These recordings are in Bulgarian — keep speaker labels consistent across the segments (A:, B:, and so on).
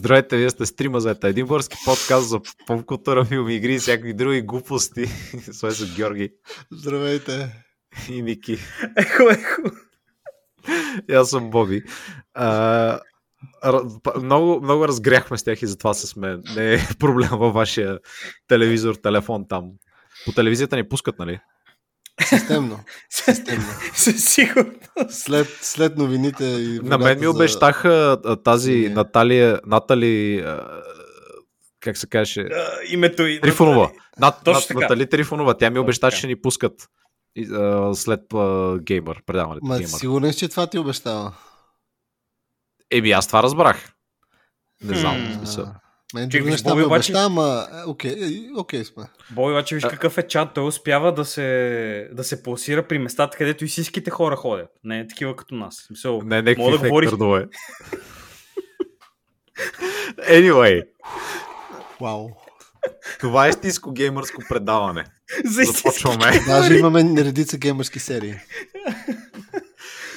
A: Здравейте, вие сте стрима за един бърски подкаст за поп-култура, филми, игри и всякакви други глупости. С са Георги.
B: Здравейте.
A: И Ники.
C: Ехо, ехо.
A: И аз съм Боби. А, много, много разгряхме с тях и затова се сме. Не е проблем във вашия телевизор, телефон там. По телевизията ни пускат, нали?
B: Системно. Системно.
C: Със сигурност.
B: След, след новините и
A: На мен ми обещаха тази
B: Не.
A: Наталия, Натали, как се каже,
C: Името и...
A: Трифонова. Нат,
C: Точно
A: Нат,
C: така.
A: Натали Трифонова. Тя ми обеща, че ни пускат а, след а, геймър, предаването.
B: Ма
A: геймър.
B: сигурен си, че това ти обещава.
A: Еми, аз това разбрах. Не знам,
C: Хм.
B: Мен
C: Чакай,
B: други неща
C: Боби обаче-
B: обеща, ама е, окей, е, окей сме.
C: Бой, обаче виж
A: А-
C: какъв е чат. Той успява да се, да се пласира при местата, където истинските хора ходят. Не е такива като нас. Мисъл,
A: Не, някакви
C: мога да говориш...
A: търнове. Anyway,
B: Вау.
A: това е истинско геймърско предаване.
C: За
A: Започваме.
B: Даже имаме редица геймърски серии.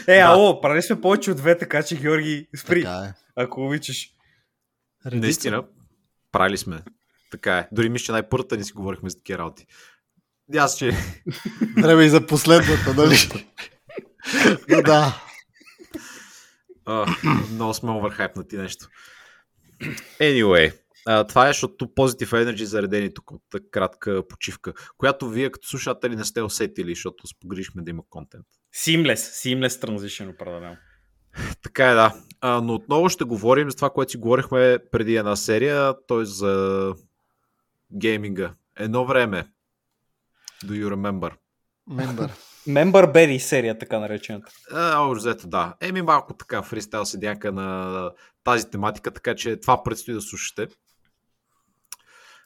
C: Е,
A: Да.
C: ало, правили сме повече от две, така че Георги, спри,
B: Така е.
C: ако обичаш.
B: Редица.
A: Наистина, правили сме. Така е. Дори мисля, че най-първата ни си говорихме за такива работи. Аз, че
B: Време и за последната, нали? Но да.
A: а, много сме оверхайпнати нещо. Anyway, а, това е, защото Positive Energy заредени тук от така кратка почивка, която вие като слушатели не сте усетили, защото спогрижихме да има контент.
C: Seamless, seamless transition определено.
A: Така е, да. А, но отново ще говорим за това, което си говорихме преди една серия, т.е. за гейминга. Едно време. Do you remember?
B: Мембър.
C: Member Berry серия, така наречената.
A: А, взето, да. Еми малко така фристайл седяка на тази тематика, така че това предстои да слушате.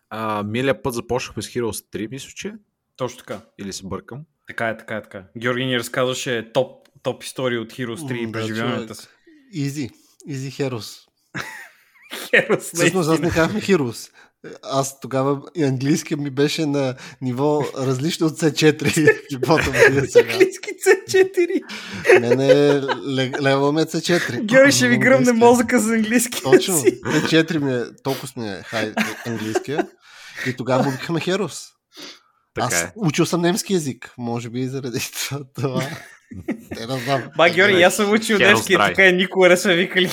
A: А, миналия път започнахме с Heroes 3, мисля, че.
C: Точно така.
A: Или се бъркам.
C: Така е, така е, така. е. Георги ни разказваше топ, топ истории от Heroes 3 и преживяванията си.
B: Изи. Изи Heroes.
C: Heroes,
B: Всъщност аз не казвам Heroes. Аз тогава и английски ми беше на ниво различно от C4. Каквото ми сега.
C: Английски C4.
B: Не, не, левел ме е C4.
C: Георги ще ви гръмне мозъка за английски.
B: Точно.
C: си.
B: C4 ми е, толкова ми е хай английския. И тогава му викаме Heroes.
A: Така
B: Аз
A: е.
B: учил съм немски язик. Може би и заради това. Те да знам.
C: Ба, Георги, аз съм учил немски и тук е никога не са викали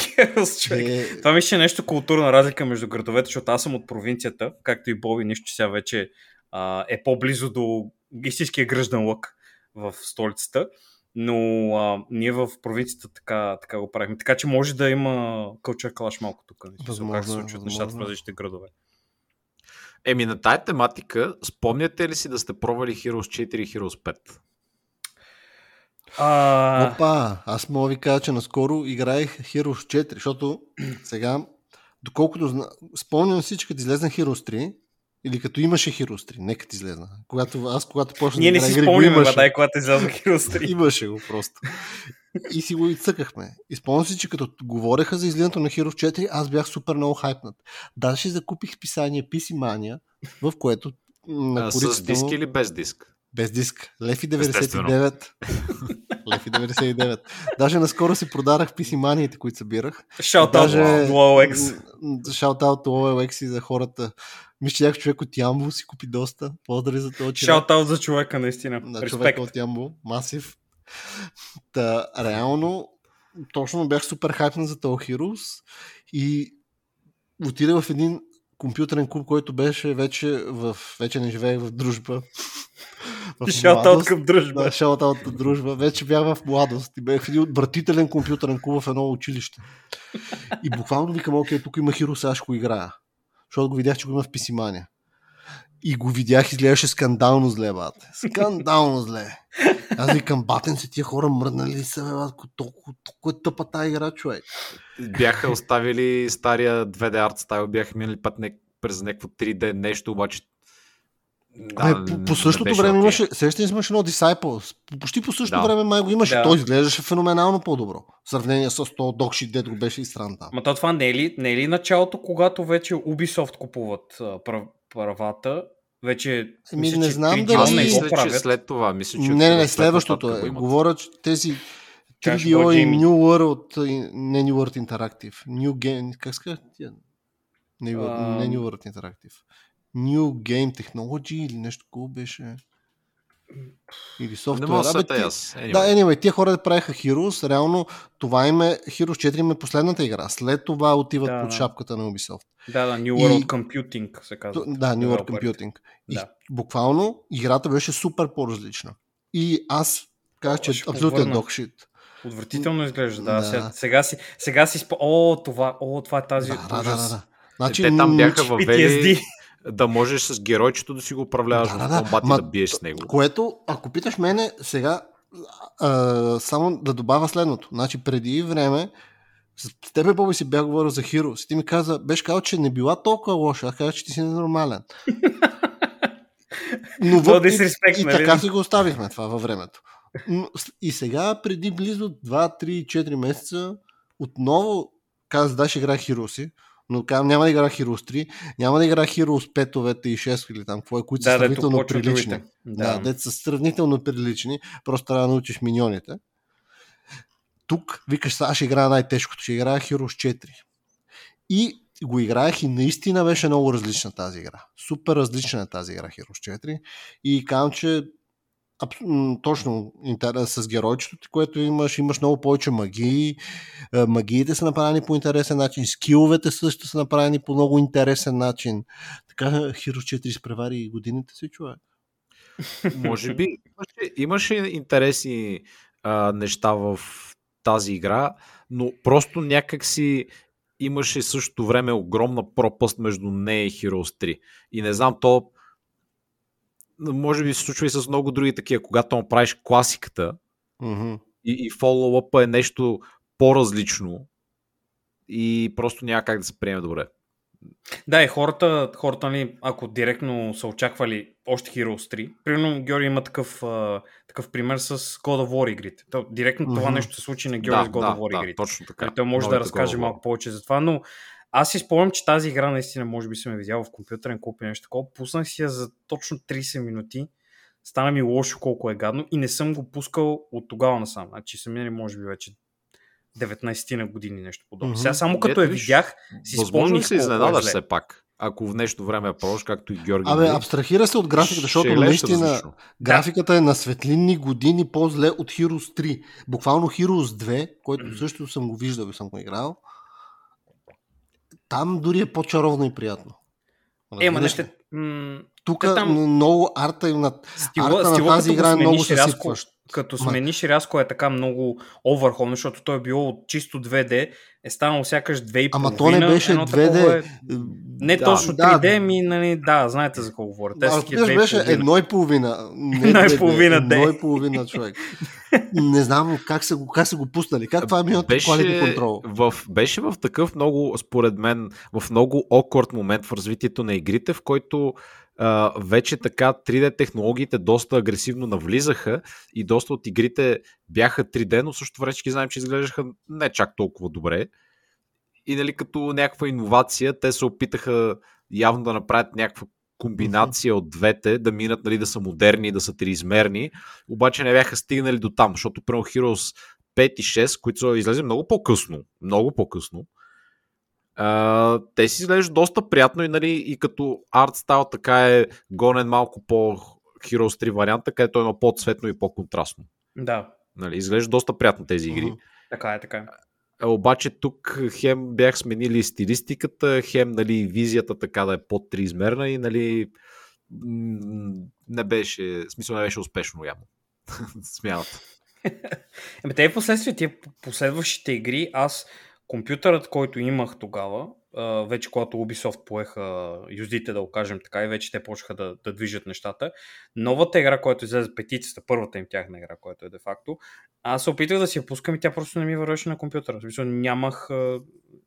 C: човек.
B: Е,
C: Това мисля, че е нещо културна разлика между градовете, защото аз съм от провинцията, както и Боби, нищо, че сега вече а, е по-близо до истинския гръждан лък в столицата, но а, ние в провинцията така, така го правихме. Така че може да има кълчер клаш малко тук. не? Смисъл, как се
B: Възможно е,
C: случват нещата в
B: възможно е.
C: различните градове.
A: Еми на тая тематика, спомняте ли си да сте пробвали Heroes 4 и Heroes 5?
C: А,
B: Опа, аз мога ви кажа, че наскоро играех Heroes 4, защото сега, доколкото зна... спомням си, че като излезна Heroes 3, или като имаше Heroes 3, не като излезна. Когато, аз когато почнах
C: ние
B: да
C: не си спомняме,
B: имаше.
C: дай, когато излязва Heroes 3.
B: Имаше го просто. И си го и цъкахме. И спомням си, че като говореха за излизането на Heroes 4, аз бях супер много хайпнат. Даже си закупих списание PC Mania, в което на
A: А, с диск
B: му-
A: или без диск?
B: Без диск. Лев и
A: Естествено.
B: 99. Лев и 99. Даже наскоро си продарах PC маниите, които събирах.
C: Шаут
B: Даже...
C: OLX.
B: Шаут-аут OLX и за хората. Мисля, че човек от Ямбо си купи доста. Поздрави за този човек.
C: Шаут за човека, наистина.
B: на
C: Респект.
B: човека от Ямбо. Масив. Та, реално, точно бях супер хайпнат за този Heroes и отидах в един компютърен клуб, който беше вече в... Вече не живеех в дружба. В
C: Шаут
B: младост.
C: към дружба.
B: Да, шаутаут дружба. Вече бях в младост и бях в един отвратителен компютърен клуб в едно училище. И буквално викам, окей, тук има Хиро, сега ще го играя. Защото го видях, че го има в писимания. И го видях, изглеждаше скандално зле, бате. Скандално зле. Аз викам, батен се тия хора мръднали ли са, бе, бат, толкова, толкова е тъпа тази игра, човек.
A: Бяха оставили стария 2D арт стайл, бяха минали път не, през някакво 3D нещо, обаче
B: Да,
A: не-
B: по, по същото време имаше, сещаш имаше едно Disciples. Почти по същото
A: Да.
B: време май го имаше.
C: Да.
B: Той изглеждаше феноменално по-добро. В сравнение с то Докши, дето го беше и стран там.
C: Ма то това не е, ли, не е ли началото, когато вече Ubisoft купуват правата? Вече
B: Ами,
C: мисля,
B: не
C: че
B: знам
C: 3D
B: дали-
A: Аз мисля, че след това, мисля, че
B: Не, не, не,
A: след
B: следващото е. Говоря, че тези
C: Чакаш
B: 3DO и. New World, не New World Interactive. New Game, как ска? не New World Interactive. New Game Technology или нещо такова беше. Или
A: Не
B: софтуер.
A: мога да
B: ти-
A: аз.
B: Да, anyway, тия хора да правиха Heroes, реално това им е, Heroes 4 им е последната игра. След това отиват
C: Да,
B: под
C: да.
B: шапката на Ubisoft.
C: Да, да, New
B: И-
C: World Computing се казва.
B: Да, New World. Computing. И
C: Да.
B: буквално играта беше супер по-различна. И аз казах, че
C: ще
B: абсолютен докшит.
C: Отвратително изглежда, да.
B: Да.
C: Сега, сега си, сега си спо... О, това, о, това е тази
B: Да, да, да, да, да. Значи,
A: Те там бяха въвели
C: PTSD.
A: Да можеш с геройчето да си го управляваш
B: Да,
A: в
B: да, да.
A: и да биеш с него.
B: Което, ако питаш мене, сега а, само да добавя следното. Значи преди време с тебе, Боби, си бях говорил за Heroes. Ти ми каза, беше казал, че не била толкова лоша. Аз казах, че ти си ненормален. Но въпреки-
C: disrespect,
B: и
C: нали?
B: така си го оставихме това във времето. Но И сега, преди близо 2, 3, 4 месеца, отново каза, да, ще игра Heroes, но казвам, няма да игра Heroes 3, няма да игра Heroes 5 и 6 или там, какво е, които са
C: Да, дето
B: сравнително прилични.
C: другите.
B: Да, да, са сравнително прилични, просто трябва да научиш миньоните. Тук викаш, сега ще играя най-тежкото, ще играя Heroes 4. И го играех и наистина беше много различна тази игра. Супер различна е тази игра Heroes 4. И казвам, че точно с геройчето, което имаш, имаш много повече магии. Е, Магиите са направени по интересен начин, скиловете също са направени по много интересен начин. Така Heroes 4 изпревари годините си, човек.
A: Може би имаше, имаше интересни а, неща в тази игра, но просто някак си имаше същото време огромна пропаст между нея и Heroes 3. И не знам, то може би се случва и с много други такива. Когато му правиш класиката
B: Мгм.
A: и, и фоллоуъпа е нещо по-различно и просто няма как да се приеме добре.
C: Да, и хората, хората нали, ако директно са очаквали още Heroes 3, примерно Георги има такъв, а, такъв пример с God of War игрите. То, директно това
B: Мгм.
C: нещо се случи на Георги с God of War
A: да,
C: игрите.
A: точно така.
C: Нали, Той може да
A: Новите
C: разкаже
A: God of War.
C: малко повече за това, но аз си спомням, че тази игра наистина може би съм я видял в компютърен клуб или нещо такова. Пуснах си я за точно 30 минути. Стана ми лошо колко е гадно и не съм го пускал от тогава насам. Значи са минали може би вече 19 на години нещо подобно.
B: Мгм.
C: Сега само като я
A: Ето виж,
C: видях, си спомних
A: се
C: е
A: изненадаш
C: зле.
A: все пак, ако в нещо време я пробваш, както и Георги.
B: Абе, абстрахира се от графиката, защото
A: гледаш
B: наистина
A: различно.
B: графиката е на светлинни години по-зле от Heroes 3. Буквално Heroes 2, който също съм го виждал и съм го играл, там дори е по-чаровно и приятно.
C: Е, ма не ще... м,
B: Тук
C: те там-
B: много арта им на,
C: Стила,
B: арта на
C: стила
B: тази
C: като
B: игра е
C: го
B: много съсипващ.
C: като
B: Ма-
C: смениш рязко е така много overhaul, защото той е било от чисто 2D, е станало сякаш 2,5.
B: Ама то не беше
C: едно
B: 2D.
C: такова Е... Не
A: Да,
C: точно
B: да.
C: 3D, ми, нали, да, знаете за какво говоря. Те
B: А,
C: са
B: разбираш,
C: такива
B: беше
C: 2,5.
B: едно и половина. Не
C: Едно и половина, де.
B: Едно и половина човек. Не знам как са го, как са го пуснали. Как това е миналото quality контрол?
A: в, беше в такъв много, според мен, в много awkward момент в развитието на игрите, в който а, вече така 3D технологиите доста агресивно навлизаха и доста от игрите бяха 3D, но също време всички знаем, че изглеждаха не чак толкова добре. И нали, като някаква иновация, те се опитаха явно да направят някаква комбинация от двете, да минат, нали, да са модерни, да са триизмерни, обаче не бяха стигнали до там, защото примерно Heroes 5 и 6, които са излезе много по-късно, много по-късно, а, те си изглеждат доста приятно и, нали, и като арт стайл така е гонен малко по Heroes 3 варианта, където е едно по-цветно и по-контрастно.
C: Да,
A: Нали, изглежда доста приятно тези игри.
B: Мгм.
C: така е, така е.
A: А, обаче тук хем бях сменили стилистиката, хем нали, визията така да е по-триизмерна и нали, не беше, смисъл не беше успешно явно. Смяната.
C: Еми, те последствия, тия последващите игри, аз компютърът, който имах тогава, вече когато Ubisoft поеха юздите, да го кажем така, и вече те почнаха да, да движат нещата. Новата игра, която излезе петицата, първата им тяхна игра, която е де-факто, аз се опитах да си я пускам и тя просто не ми вървеше на компютъра. В смисъл, нямах,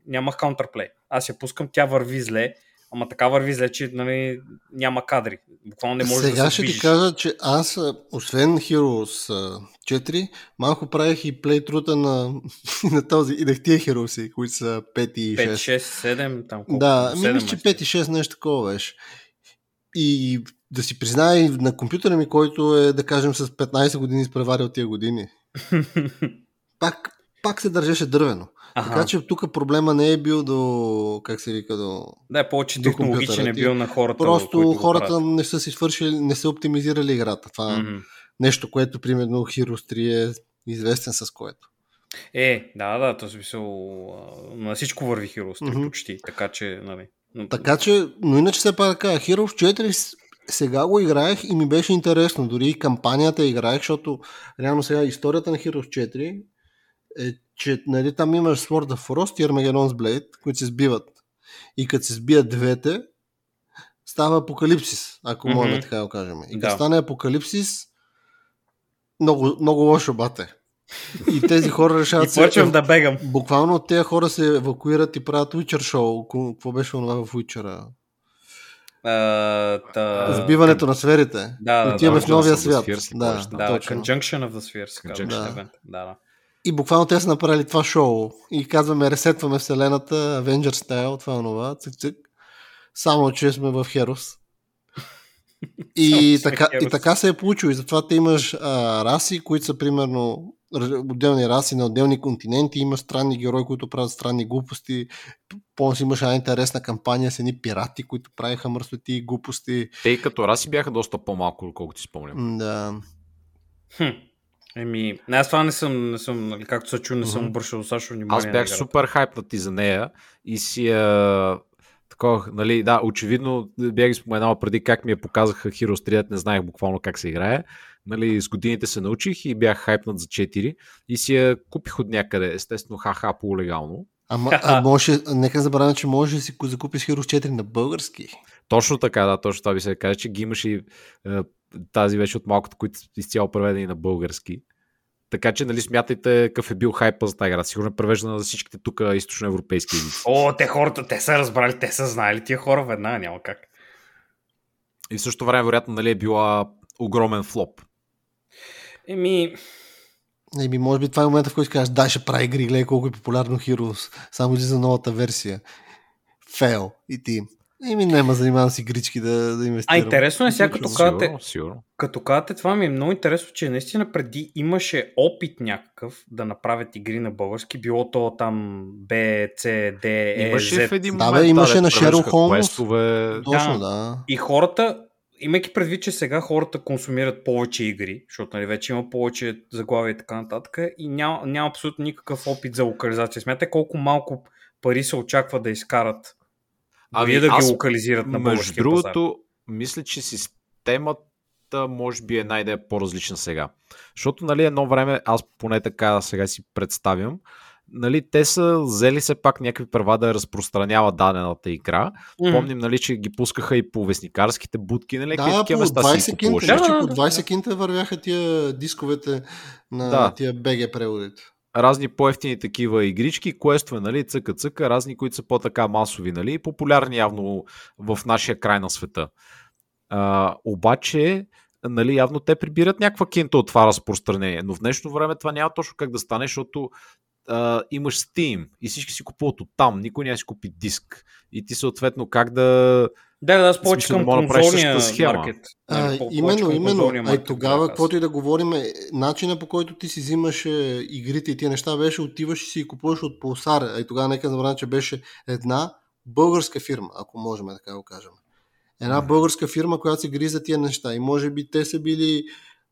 C: нямах counterplay. Аз я пускам, тя върви зле, ама така върви зле, че нали, няма кадри. Буквално не може
B: Сега
C: да се
B: ще ти
C: движиш.
B: кажа, че аз, освен Heroes а, 4, малко правих и плейтрута на, на този, и на тия Heroes, които са 5 и 6.
C: 5, 6, 7, там колко?
B: Да, ми
C: 7
B: мисля, че
C: май
B: 5 и 6 нещо такова беше. И да си призная и на компютъра ми, който е, да кажем, с 15 години изпреварил тия години. пак, пак се държеше дървено.
C: Аха.
B: Така че тук проблема не е бил до, как се вика, до...
C: Да, е повече технологичен е бил на хората.
B: Просто хората не са си свършили, не са оптимизирали играта. Това
C: Мгм.
B: нещо, което примерно Heroes 3 е известен с което.
C: Е, да, да, то смисъл на всичко върви Heroes 3
B: Мгм.
C: почти, така че, нали.
B: Така че, но иначе все пак така, Heroes 4 с- сега го играех и ми беше интересно. Дори и кампанията играех, защото реално сега историята на Heroes 4 е, че нали, там имаш Sword of Frost и Armageddon's Blade, които се сбиват. И като се сбият двете, става апокалипсис, ако
C: Мгм.
B: можем така да кажем. И като
C: Да.
B: стане апокалипсис, много, много лошо бате. И тези хора решават...
C: И
B: се-
C: почвам да бегам.
B: Буквално от тези хора се евакуират и правят Witcher шоу. Какво беше онова в Witcher?
C: Та...
B: Сбиването на сферите.
C: Да, да,
B: Отиваме
C: да,
B: в новия свят. Да,
C: Да,
B: точно.
C: Conjunction of the Spheres.
A: Conjunction.
C: event. Да, да.
B: И буквално те са направили това шоу. И казваме, ресетваме вселената, Avengers Style, това онова, цик цик. Само, че сме в Херос. И така, и така се е получило. И затова те имаш а, раси, които са примерно отделни раси на отделни континенти. Имаш странни герои, които правят странни глупости. Помня си имаше една интересна кампания с едни пирати, които правиха мръсоти и глупости.
A: Те и като раси бяха доста по-малко, колкото си спомням.
B: Да.
C: Хм. Еми, не, аз това не съм, не съм нали, както се чу, не съм обръщал достатъчно внимание.
A: Аз
C: на
A: бях супер хайпнат и за нея и си а, такова, нали, да, очевидно бях споменал преди как ми я показаха Heroes 3, не знаех буквално как се играе. Нали, с годините се научих и бях хайпнат за 4 и си я купих от някъде, естествено ха-ха полулегално.
B: Ама, а може, нека не забравяме, че може да си закупиш Heroes 4 на български.
A: Точно така, да, точно това би се каже, че ги имаше и е, тази беше от малкото, които са изцяло преведени на български. Така че, нали, смятайте какъв е бил хайпа за тази игра. Сигурно е превеждана за всичките тук източноевропейски езици.
C: О, те хората, те са разбрали, те са знаели тия хора веднага, няма как.
A: И в същото време, вероятно, нали, е била огромен флоп.
C: Еми,
B: Еми, може би това е момента, в който кажеш, да, ще прави игри, гледай колко е популярно Heroes. Само излиза новата версия. Фейл. И ти. Еми, няма занимавам си игрички да, да инвестирам.
C: а интересно е сега като казвате, като казвате това ми е много интересно, че наистина преди имаше опит някакъв да направят игри на български, било то там B, C, D, E,
A: Имаше в един
B: Да,
A: момент,
B: бе, имаше
A: да,
B: на Holmes.
A: квестове.
B: Точно,
C: Да.
B: да.
C: И хората, имайки предвид, че сега хората консумират повече игри, защото нали, вече има повече заглавия и така нататък, и няма, няма абсолютно никакъв опит за локализация. Смятате колко малко пари се очаква да изкарат,
A: Ами,
C: ами, да
A: аз,
C: ги локализират на
A: Между
C: българския пазар.
A: другото, мисля, че системата може би е една идея по-различна сега. Защото, нали, едно време, аз поне така сега си представям, нали, те са взели се пак някакви права да разпространява дадената игра.
C: М.
A: Помним, нали, че ги пускаха и по вестникарските будки, нали,
B: Да,
A: да, такива места си
B: 20
A: ги
B: кинта.
C: Да,
B: да,
C: да,
B: по
C: да,
B: 20
C: да.
B: кинта вървяха тия дисковете на
A: Да.
B: тия BG преводите.
A: Разни по-ефтини такива игрички, квестове, нали, цъка-цъка, разни, които са по-така масови, нали, и популярни явно в нашия край на света. А, обаче, нали, явно те прибират някаква кинта от това разпространение, но в днешно време това няма точно как да стане, защото а, имаш Steam и всички си купуват от там, никой няма си купи диск. И ти съответно как да...
C: Да, да, аз повече към конзолния маркет.
B: А,
C: Нали, повече
B: именно, именно. А и
C: маркет
B: тогава, каквото и да говорим, е, начина по който ти си взимаш е, игрите и тия неща беше отиваш и си ги купуваш от Pulsar. А и тогава нека забравя, че беше една българска фирма, ако можем така да го кажем. Една българска фирма, която се грижи за тия неща. И може би те са били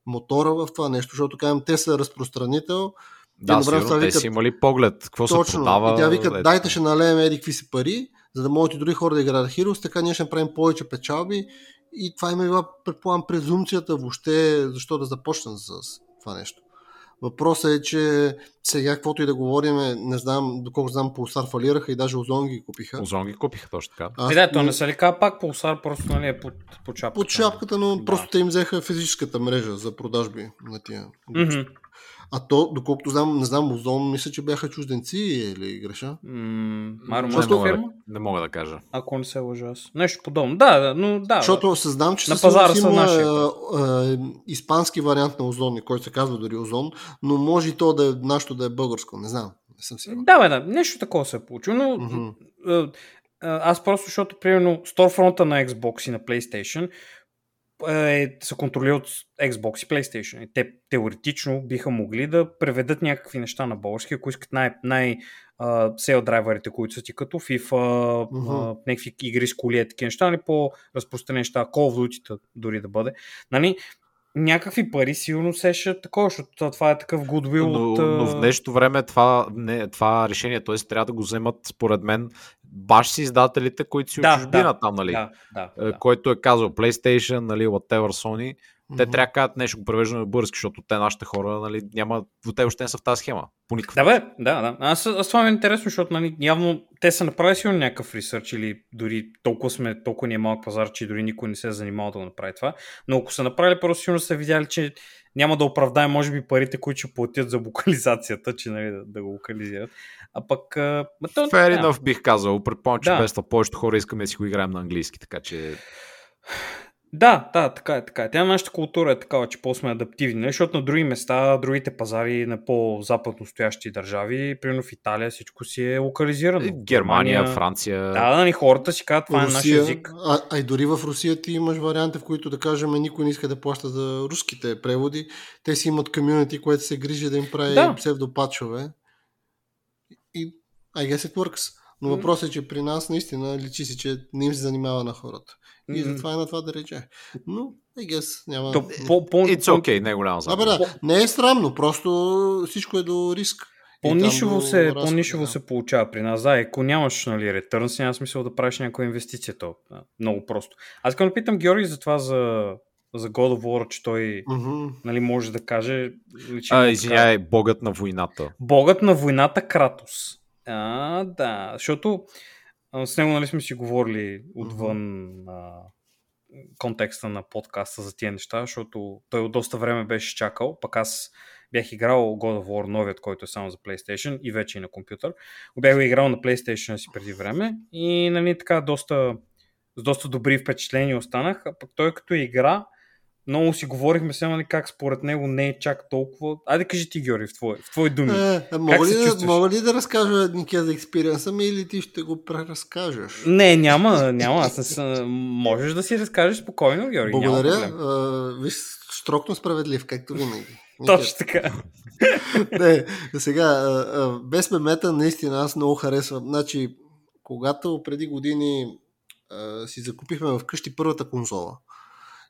B: мотора в това нещо, защото казвам, те са разпространител.
A: Да, сигурно, те
B: викат-
A: си имали поглед, какво се
B: Точно.
A: продава.
B: и тя вика, дайте ще налеем еди какви си пари, за да могат и други хора да играят Heroes, така ние ще направим повече печалби. И това има била, предполагам, презумцията въобще, защо да започнат с това нещо. Въпросът е, че сега, каквото и да говорим, не знам, доколко знам, Pulsar фалираха и даже Озон ги купиха.
A: Озон ги купиха точно така.
B: Аз
C: Е, да, то
B: не-
C: се ли казва пак пулсар, просто нали е под, под шапката.
B: Под шапката, но
C: Да.
B: просто те им взеха физическата мрежа за продажби на тия.
C: Мгм.
B: А то, доколкото знам, не знам, Озон, мисля, че бяха чужденци или греша.
C: М, Маро,
A: не, мога
C: фирма?
A: да, не мога да кажа.
C: Ако не се лъжа аз. Нещо подобно. Да, да, но да.
B: Защото съзнам, че
C: На пазара са
B: има
C: наши.
B: а, а, испански вариант на Озон, който се казва дори Озон, но може и то да е нашето да е българско. Не знам. Не съм сигурен.
C: Да, бе, да, нещо такова се е получило, но а, а, аз просто, защото, примерно, сторфронта на Xbox и на PlayStation е, се контролира от Xbox и PlayStation. И те теоретично биха могли да преведат някакви неща на български, ако искат най- най- сел драйверите, които са ти като FIFA, uh-huh. някакви игри с коли, такива неща, нали, по-разпространени неща, Call of Duty дори да бъде. Нали, някакви пари сигурно сещат такова, защото това е такъв goodwill
A: Но,
C: от...
A: но в днешното време това, не, това решение, т.е. трябва да го вземат, според мен, баш си издателите, които си
C: Да,
A: от чужбина
C: да,
A: там, нали?
C: Да, да,
A: Е,
C: да.
A: който е казал PlayStation, нали, whatever Sony, те
B: Мгм.
A: трябва да кажат нещо, го превеждаме на български, защото те нашите хора, нали, няма, те въобще не са в тази схема. По никакъв
C: Да, бе, да, да. Аз, аз това ми е интересно, защото нали, явно те са направили сигурно някакъв ресърч или дори толкова сме, толкова ни е малък пазар, че дори никой не се е занимавал да го направи това. Но ако са направили, просто сигурно са видяли, че няма да оправдае, може би, парите, които ще платят за локализацията, че нали, да, да го локализират. А пък... А, то,
A: Fair enough бих казал. Предполагам, че
C: Да.
A: без това повечето хора искаме да си го играем на английски, така че...
C: Да, да, така е, така е. Тя нашата култура е такава, че по-сме адаптивни, нали? защото на други места, другите пазари на по-западно стоящи държави, примерно в Италия всичко си е локализирано.
A: Е, Германия, Франция...
C: Да, нали, хората си казват, това е нашия
B: Русия,
C: език.
B: а, а и дори в Русия ти имаш варианти, в които да кажем никой не иска да плаща за руските преводи. Те си имат комюнити, което се грижи да им прави
C: Да.
B: да. псевдопатчове. И I guess it works. Но въпросът е, че при нас наистина личи си, че не им се занимава на хората. И затова е на това да рече. Но, I guess, няма...
C: То, по, по,
A: It's okay, не е голяма
B: Абе да, не е срамно, просто всичко е до риск. До
C: се,
B: разходи,
C: по-нишево
B: да.
C: се получава при нас. Да, ако нямаш нали, ретърнс, няма смисъл да правиш някаква инвестиция. То. Да, много просто. Аз искам да питам Георги за това за, за God of War, че той
B: Мгм.
C: нали, може да каже...
A: А,
C: му
A: извиняй, богът на войната.
C: Богът на войната Кратос. А, да, защото с него нали сме си говорили отвън а, контекста на подкаста за тия неща, защото той от доста време беше чакал, пък аз бях играл God of War новият, който е само за PlayStation и вече и на компютър. Бях го играл на PlayStation си преди време и нали така доста, с доста добри впечатления останах, а пък той като игра много си говорихме сега, как според него не е чак толкова. Айде кажи ти, Георги, в твои, в твои думи.
B: Е, е, мога, ли да, мога ли да разкажа Нике за експириенса ми или ти ще го преразкажеш?
C: Не, няма, няма. Аз не съм... Можеш да си разкажеш спокойно, Георги.
B: Благодаря. А, виж, строкно справедлив, както винаги.
C: Точно така.
B: Не, сега, а, а, без мемета, наистина аз много харесвам. Значи, когато преди години а, си закупихме вкъщи първата конзола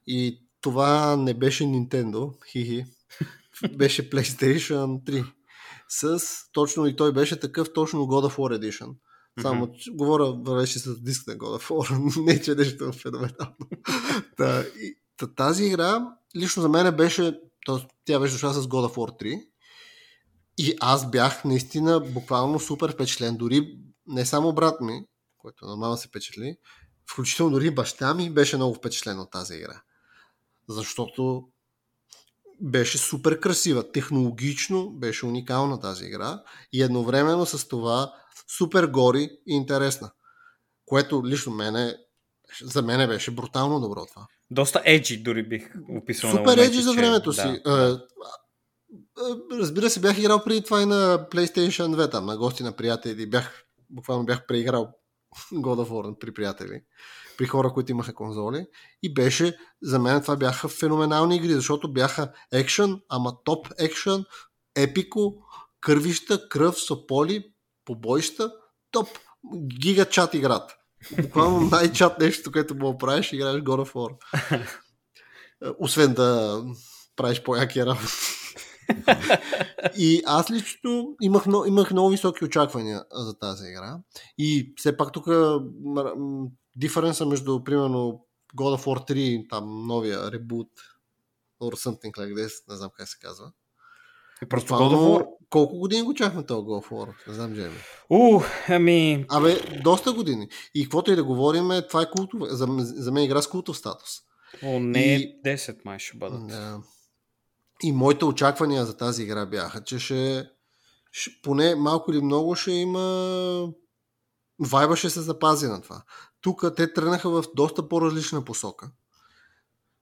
B: и това не беше Nintendo, хихи, беше PlayStation 3. С точно и той беше такъв точно God of War Edition. Само, че говоря, вървеше с диск на God of War, не че нещо феноменално. Та, и, та, тази игра, лично за мен беше, т.е. тя беше дошла с God of War 3 и аз бях наистина буквално супер впечатлен. Дори не само брат ми, който нормално се впечатли, включително дори баща ми беше много впечатлен от тази игра. Защото беше супер красива. Технологично беше уникална тази игра и едновременно с това супер гори и интересна. Което лично мене, за мене беше брутално добро това.
C: Доста еджи дори бих описал
B: Супер
C: моменти,
B: еджи за времето
C: да,
B: си. е, Разбира се, бях играл преди това и на PlayStation 2, там, на гости на приятели. Бях, буквално бях преиграл God of War при приятели, при хора, които имаха конзоли. И беше, за мен това бяха феноменални игри, защото бяха екшън, ама топ екшън, епико, кървища, кръв, сополи, побоища, топ, гига чат играта. Буквално най-чат нещо, което мога да правиш, играеш God of War. Освен да правиш по-яки работи. и аз лично имах, много- имах много високи очаквания за тази игра. И все пак тук диференса между, примерно, God of War 3, там новия ребут, or something like this, не знам как се казва.
C: И Просто
B: Буквално,
C: God of War.
B: Колко години го чахме този God of War? Не знам, Джейми.
C: У, ами...
B: Абе, доста години. И каквото и да говорим, това е култов, за, за мен игра с култов статус.
C: О, не
B: И-
C: 10 май ще бъдат.
B: Да. И моите очаквания за тази игра бяха, че ще, ще поне малко или много ще има вайба ще се запази на това. Тук те тръгнаха в доста по-различна посока.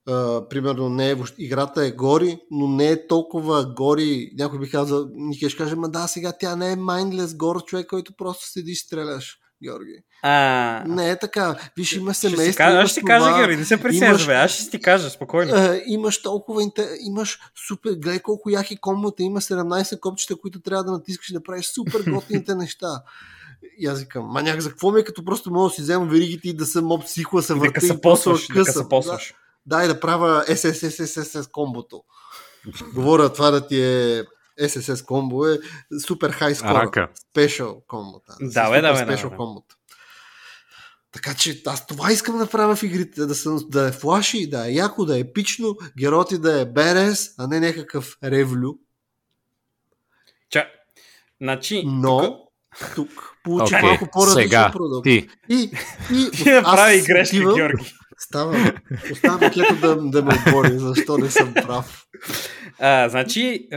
B: Uh, примерно не е, играта е гори, но не е толкова гори. Някой би казал, Нике ще каже, ма да, сега тя не е mindless гор човек, който просто седи и стреляш. Георги.
C: А,
B: Не е така. Виж, има
C: ще си
B: семейство.
C: аз ще ти кажа, Георги, не се бе, аз ще ти кажа, спокойно.
B: Е, имаш толкова интер... имаш супер, гледай колко яки комбата, има 17 копчета, които трябва да натискаш и да правиш супер готините неща. И аз викам, маняк, за какво ми е като просто мога да си взема веригите и да съм моб психо, да се
C: да
B: върта и
C: къса
B: просто
C: посваш, да
B: късам. Да, дай да правя SSSSS комбото. Говоря това да ти е SSS комбо е супер хай скор. Спешъл комбота.
C: Да, бе, да, бе, да,
B: комбота. Така че аз това искам да правя в игрите, да, съм, да е флаши, да е яко, да е епично, героти да е берес, а не някакъв ревлю.
C: Ча, значи,
B: Но
C: тук-
B: тук получих
A: Окей,
B: малко по-различен продукт.
A: ти.
B: И, и
C: направи
B: аз
C: грешка,
B: отивам-
C: Георги.
B: Става, оставам кето да, да ме отбори, защо не съм прав.
C: А, значи,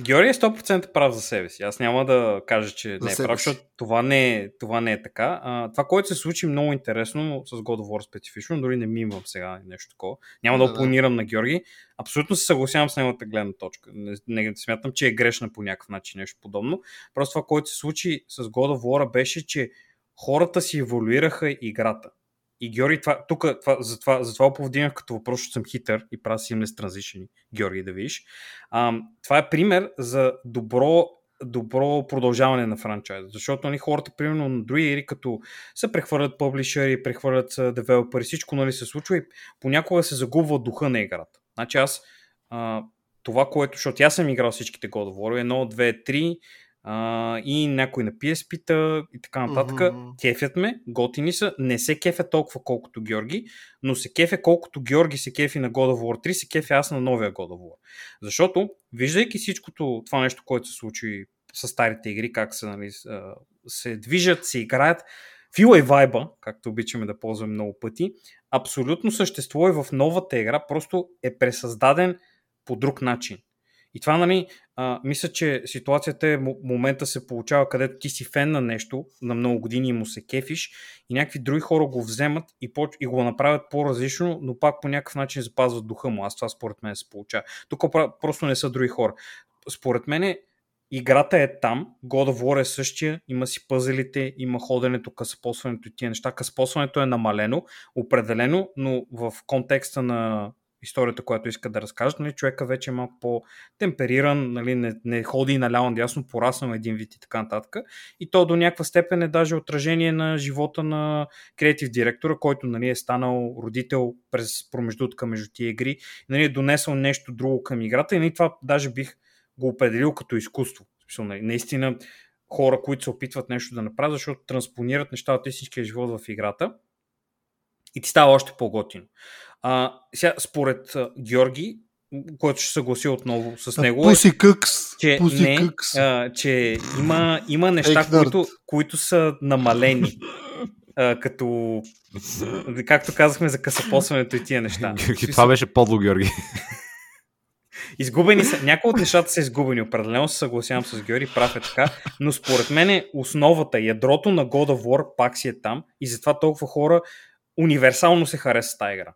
C: Георги е 100% прав за себе си. Аз няма да кажа, че не е прав, защото това не е, това не е така. А, това, което се случи много интересно с God of War специфично, дори не ми имам сега нещо такова. Няма да,
B: Да, да.
C: опонирам на Георги. Абсолютно се съгласявам с неговата гледна точка. Не, не смятам, че е грешна по някакъв начин нещо подобно. Просто това, което се случи с God of War беше, че хората си еволюираха играта. И Георги, това, тук, това, затова, затова повдигнах като въпрос, защото съм хитър и правя seamless transition, Георги, да видиш. А, това е пример за добро, добро продължаване на франчайза. Защото нали, хората, примерно на други игри, като се прехвърлят публишери, прехвърлят девелопери, всичко нали, се случва и понякога се загубва духа на играта. Значи аз а, това, което, защото аз съм играл всичките God of War, 1, 2, 3 а, и някой на PSP-та и така нататък.
B: Мгм.
C: Кефят ме, готини са, не се кефя толкова колкото Георги, но се кефя колкото Георги се кефи на God of War 3, се кефя аз на новия God of War. Защото, виждайки всичкото това нещо, което се случи с старите игри, как се, нали, се движат, се играят, фила и вайба, както обичаме да ползваме много пъти, абсолютно съществува и в новата игра, просто е пресъздаден по друг начин. И това, нали, а, мисля, че ситуацията е мо- момента се получава, където ти си фен на нещо, на много години и му се кефиш и някакви други хора го вземат и, по- и го направят по-различно, но пак по някакъв начин запазват духа му. Аз това според мен се получава. Тук просто не са други хора. Според мен играта е там, God of War е същия, има си пъзелите, има ходенето, късапосването и тия неща. Късапосването е намалено, определено, но в контекста на историята, която иска да разкажат, нали, човека вече е малко по-темпериран, нали, не, не ходи наляво надясно, пораснал един вид и така нататък. И то до някаква степен е даже отражение на живота на креатив директора, който нали, е станал родител през промеждутка между тия игри, нали, е донесъл нещо друго към играта и нали, това даже бих го определил като изкуство. Нали, наистина хора, които се опитват нещо да направят, защото транспонират нещата от истинския живот в играта и ти става още по-готино. А, сега, според а, Георги, който ще съгласи отново с него, е,
B: Пуси къкс.
C: че,
B: Пуси
C: не,
B: къкс.
C: а, че има, има неща, които, които са намалени. А, като, както казахме за късапосването и тия неща.
A: Георги, това беше подло, Георги.
C: Изгубени са. Някои от нещата са изгубени. Определено се съгласявам с Георги, прав е така. Но според мен е основата, ядрото на God of War пак си е там и затова толкова хора универсално се харесва тази игра.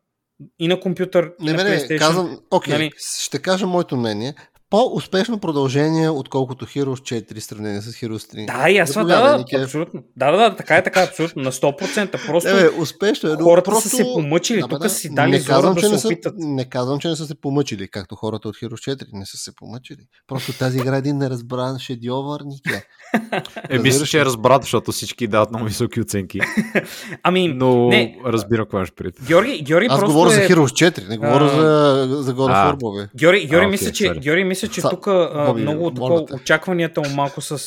C: И на компютър, и
B: Не,
C: на
B: не, не,
C: PlayStation.
B: казвам, окей,
C: нали?
B: ще кажа моето мнение. По-успешно продължение, отколкото Heroes 4 в сравнение с Heroes 3.
C: Да, и аз да, да,
B: Нике.
C: абсолютно. Да, да, да, така е, така е, абсолютно. На 100%. Просто
B: Не, бе, успешно е. но
C: хората
B: просто...
C: са се помъчили.
B: бе,
C: Тук
B: да.
C: си дали
B: не казвам,
C: да
B: че не са,
C: опитат.
B: Не казвам, че не са се помъчили, както хората от Heroes 4 не са се помъчили. Просто тази игра е един неразбран шедьовър, Нике.
A: Е, мисля, че е разбрат, защото всички дават много високи оценки.
C: Ами,
A: Но
C: не.
A: разбира какво имаш пред.
C: Георги, Георги
B: Аз
C: просто
B: говоря
C: е...
B: за Heroes 4, не говоря
C: А.
B: за, за God of War.
C: Георги, Георги,
A: А,
C: мисля, че. Георги мисля, че
B: Са-
C: тук
B: Боби,
C: много такова,
B: те.
C: очакванията му малко с, а,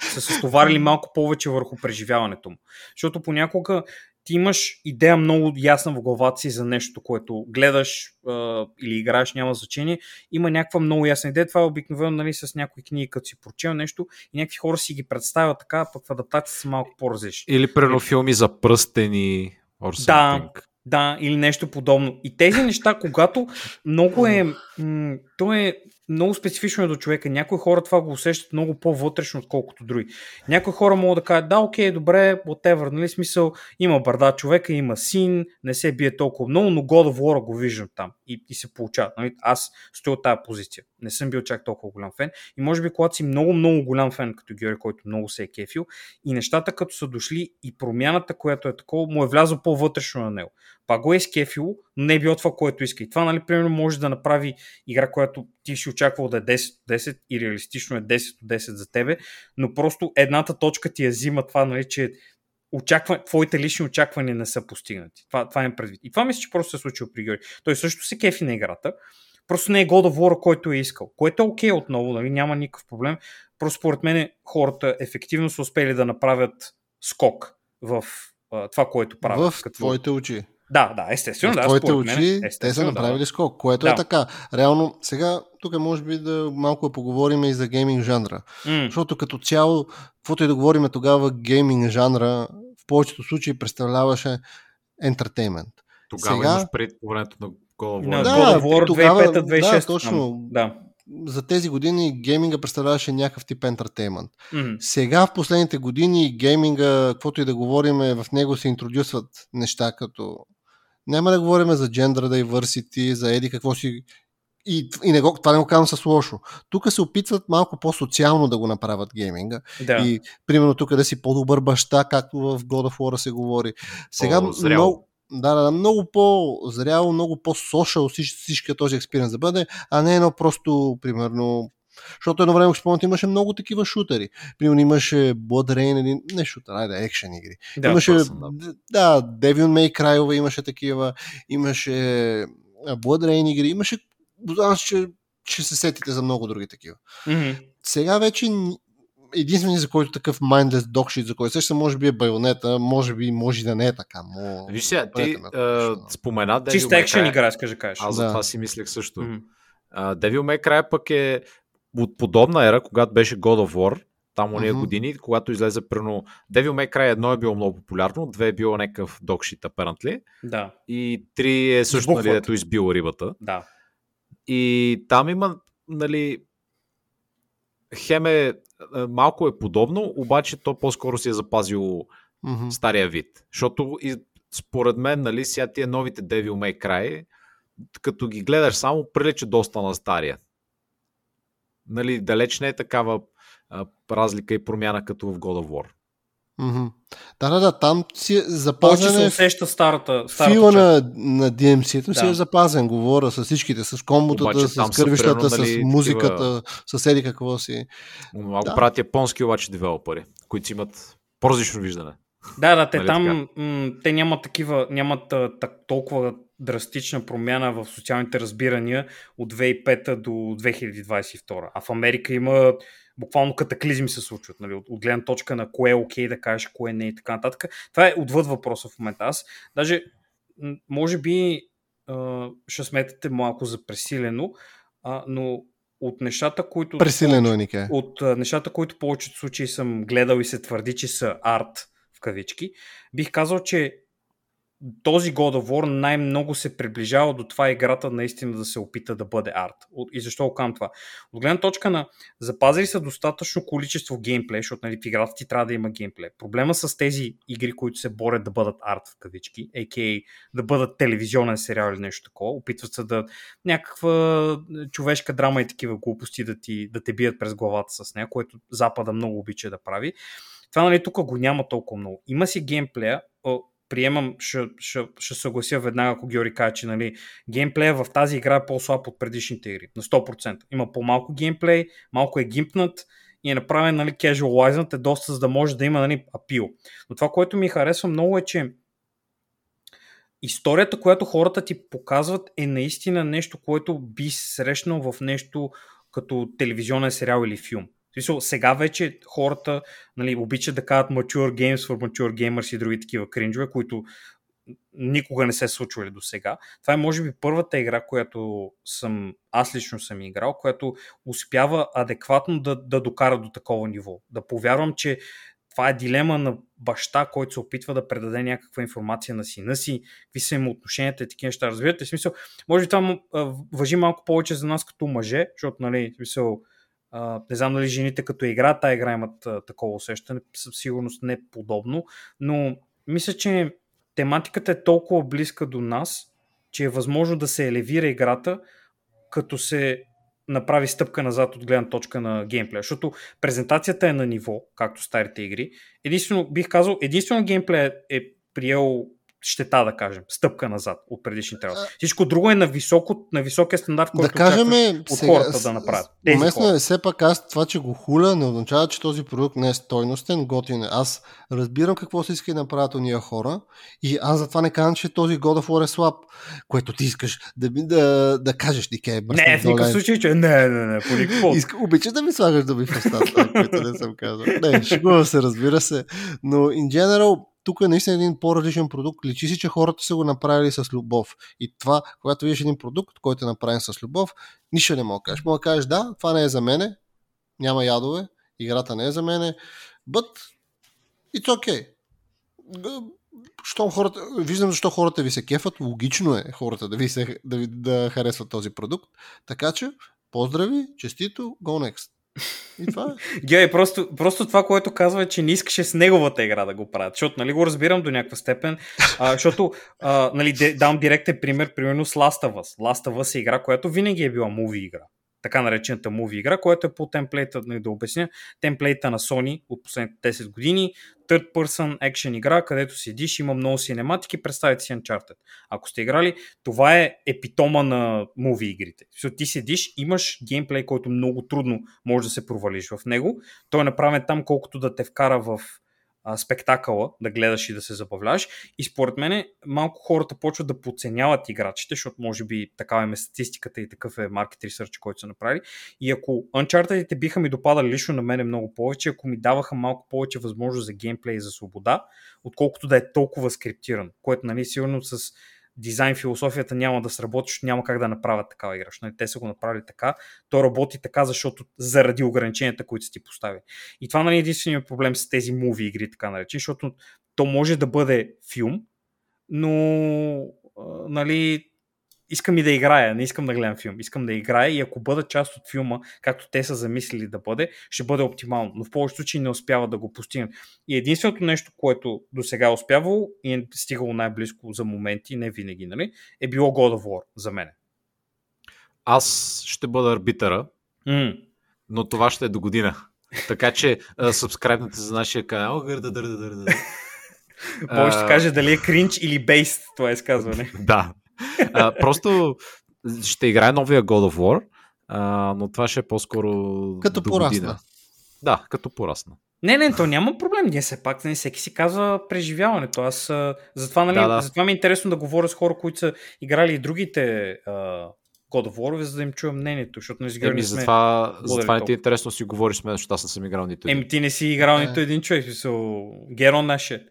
C: са се стоварили малко повече върху преживяването му. Защото понякога ти имаш идея много ясна в главата си за нещо, което гледаш а, или играеш, няма значение. Има някаква много ясна идея. Това е обикновено нали, с някои книги, като си прочел нещо и някакви хора си ги представят така, пък в адаптация са малко по-различни.
A: Или прено филми за пръстени or
C: Да. Да, или нещо подобно. И тези неща, когато много е. М- то е много специфично е до човека. Някои хора това го усещат много по-вътрешно, отколкото други. Някои хора могат да кажат, да, окей, добре, whatever, нали, смисъл, има бърда човека, има син, не се бие толкова много, но God of War го виждам там. и, и се получават. Нали? Аз стоя от тази позиция. Не съм бил чак толкова голям фен. И може би, когато си много, много голям фен, като Георги, който много се е кефил, и нещата, като са дошли, и промяната, която е такова, му е влязло по-вътрешно на него. Па го е скефило, но не е било това, което иска. И това, нали, примерно, може да направи игра, която ти си очаквал да е 10 от 10 и реалистично е 10 от 10 за тебе, но просто едната точка ти я взима това, нали, че очаква, твоите лични очаквания не са постигнати. Това, това е предвид. И това мисля, че просто се е случило при Георги. Той също се кефи на играта. Просто не е God of War, който е искал. Което е окей okay отново, нали? няма никакъв проблем. Просто според мен хората ефективно са успели да направят скок в а, това, което правят.
B: В като... твоите очи.
C: Да, да, естествено.
B: В
C: да,
B: твоите очи
C: мен,
B: те са направили
C: да.
B: скок, което
C: Да.
B: е така. Реално, сега тук може би да малко да поговорим и за гейминг жанра.
C: М,
B: Защото като цяло, каквото и да говорим тогава, гейминг жанра в повечето случаи представляваше ентертеймент.
A: Тогава
B: Сега-
A: имаш пред по времето на God of
C: на
A: War.
B: Да,
C: God of War
B: тогава-
C: 2005-2006.
B: да, точно.
C: Да.
B: За тези години гейминга представляваше някакъв тип ентертеймент.
C: М,
B: Сега в последните години гейминга, каквото и да говорим, в него се интродюсват неща като... Няма да говорим за gender diversity, за еди какво си... И, и не го, това не го казвам с лошо. Тук се опитват малко по-социално да го направят гейминга.
C: да.
B: И примерно тук да си по-добър баща, както в God of War се говори. Сега много, да, да, много по-зряло, много по-сошъл всички този експириенс да бъде, а не едно просто, примерно, защото едно време, ако спомняте, имаше много такива шутери. Примерно имаше Blood Rain, или не шутер, айде, екшен игри.
C: да.
B: имаше,
A: точно,
B: да, Devil May Cry имаше такива, имаше Blood Rain игри, имаше, аз че, ще се сетите за много други такива.
C: Мгм.
B: Сега вече единственият, за който такъв mindless dog shit, за който сеща, може би е байонета, може би може и да не е така. Но...
A: Виж сега, ти
B: ме,
A: а, спомена Devil
C: Чиста екшен игра, да кажеш.
A: Аз за
B: Да.
A: това си мислех също.
C: Мгм.
A: Uh, Devil May Cry пък е от подобна ера, когато беше God of War, там уния
B: Мгм.
A: години, когато излезе прено... Devil May Cry едно е било много популярно, две е било някакъв dogshit apparently,
C: Да,
A: и три е също, нали, ето избил рибата.
C: да.
A: И там има, нали, хем е, а, малко е подобно, обаче то по-скоро си е запазило
B: Мгм.
A: стария вид. Защото и, според мен, нали, сега тия новите Devil May Cry, като ги гледаш само, прилича доста на стария. Нали, далеч не е такава а, разлика и промяна като в God of War.
B: Мгм. Да, да, да, там си е
C: Повече се
B: запазен е
C: усеща старата, старата
B: фила на, на DMC-то си
C: Да.
B: е запазен, говоря с всичките, с комботата,
A: Обаче
B: с
A: са
B: кървищата,
A: примерно,
B: с
A: нали,
B: музиката, с еди какво си.
A: Много
B: Да.
A: правят японски обаче девелопери, които си имат по-различно виждане.
C: Да, да, те
A: Нали
C: там м- те нямат такива, нямат а, так, толкова драстична промяна в социалните разбирания от 2005 до 2022. А в Америка има буквално катаклизми се случват, нали, от, от гледна точка на кое е окей да кажеш, кое не и така нататък. Това е отвъд въпроса в момента. Аз даже, може би, ще сметате малко за пресилено, но от нещата, които...
B: Пресилено е, Нике.
C: от нещата, които повечето случаи съм гледал и се твърди, че са арт, в кавички, бих казал, че този God of War най-много се приближава до това играта наистина да се опита да бъде арт. И защо го казвам това? От гледна точка на запазили са достатъчно количество геймплей, защото нали, в играта ти трябва да има геймплей. Проблема с тези игри, които се борят да бъдат арт в кавички, а.к.а. да бъдат телевизионен сериал или нещо такова, опитват се да някаква човешка драма и такива глупости да, ти, да те бият през главата с нея, което Запада много обича да прави. Това нали, тук го няма толкова много. Има си геймплея, приемам, ще, ще, ще съглася веднага, ако Георги каже, че нали, геймплея в тази игра е по-слаб от предишните игри. На 100%. Има по-малко геймплей, малко е гимпнат и е направен нали, casualized, е доста, за да може да има нали, апил. Но това, което ми харесва много е, че историята, която хората ти показват е наистина нещо, което би срещнал в нещо като телевизионен сериал или филм. В смисъл, сега вече хората нали, обичат да казват mature games for mature gamers и други такива кринджове, които никога не се случвали до сега. Това е може би първата игра, която съм, аз лично съм играл, която успява адекватно да, да докара до такова ниво. Да повярвам, че това е дилема на баща, който се опитва да предаде някаква информация на сина си, какви са им отношенията и такива неща. Разбирате смисъл, може би това въжи малко повече за нас като мъже, защото, нали, в смисъл, не знам дали жените като игра, тази игра имат такова усещане, със сигурност не подобно, но мисля, че тематиката е толкова близка до нас, че е възможно да се елевира играта, като се направи стъпка назад от гледна точка на геймплея. Защото презентацията е на ниво, както старите игри. Единствено, бих казал, единствено геймплея е приел щета, да кажем, стъпка назад от предишните работи. Всичко друго е на, високо, на високия стандарт, който
B: да кажем,
C: от сега, хората да направят. Тези
B: уместно
C: хора.
B: е все пак аз това, че го хуля, не означава, че този продукт не е стойностен, готин е. Аз разбирам какво се иска да направят уния хора и аз затова не казвам, че този God of War е слаб, което ти искаш да, да, да кажеш, Нике.
C: Не, в никакъв случай, че не, не, не, по никакво.
B: Иска, обича да ми слагаш да ми в устата, което не съм казал. Не, шегува се, разбира се. Но in general, тук е наистина един по-различен продукт. Личи си, че хората са го направили с любов. И това, когато видиш един продукт, който е направен с любов, нищо не мога да кажеш. Мога да кажеш, да, това не е за мене, няма ядове, играта не е за мене, but it's okay. Щом хората, виждам защо хората ви се кефат, логично е хората да, ви се, да, ви, да харесват този продукт. Така че, поздрави, честито, go next. И това е.
C: Геой, просто, просто това, което казва е, че не искаше с неговата игра да го правят. Защото, нали, го разбирам до някаква степен. А, защото, а, нали, давам директен пример, примерно с Last of Us. Last of Us е игра, която винаги е била муви игра. Така наречената муви игра, която е по темплейта, нали, да обясня, темплейта на Sony от последните 10 години. Third person action игра, където седиш, има много синематики, представете си Uncharted. Ако сте играли, това е епитома на муви игрите. Защото ти седиш, имаш геймплей, който много трудно може да се провалиш в него. Той е направен там, колкото да те вкара в спектакъла, да гледаш и да се забавляваш. И според мен малко хората почват да подценяват играчите, защото може би такава е статистиката и такъв е маркет ресърч, който са направили. И ако Uncharted биха ми допадали лично на мене много повече, ако ми даваха малко повече възможност за геймплей и за свобода, отколкото да е толкова скриптиран, което нали сигурно с дизайн философията няма да сработи, защото няма как да направят такава игра. Нали, те са го направили така. То работи така, защото заради ограниченията, които са ти постави. И това нали, е единственият проблем с тези муви игри, така наречени, защото то може да бъде филм, но нали, искам и да играя, не искам да гледам филм, искам да играя и ако бъда част от филма, както те са замислили да бъде, ще бъде оптимално, но в повечето случаи не успява да го постигнат. И единственото нещо, което до сега е успявало и е стигало най-близко за моменти, не винаги, нали, е било God of War за мен.
A: Аз ще бъда арбитъра,
C: mm.
A: но това ще е до година. Така че, сабскрайбнете за нашия канал. Гърда, дърда, дърда.
C: Може да каже дали е кринч или бейст това изказване.
A: да, а, просто ще играе новия God of War, а, но това ще е по-скоро.
B: Като порасна.
A: Година. Да, като порасна.
C: Не, не, то няма проблем. Ние все пак, не, всеки си казва преживяването. Аз затова, нали,
A: Да, да.
C: затова ми е интересно да говоря с хора, които са играли и другите а, God of War, за да им чуя мнението, защото не
A: Еми,
C: сме...
A: затова, затова не ти е интересно си говориш с мен, защото аз не съм играл нито един.
C: Еми, ти не си играл
B: Е.
C: нито един човек. Смисъл, get on that shit.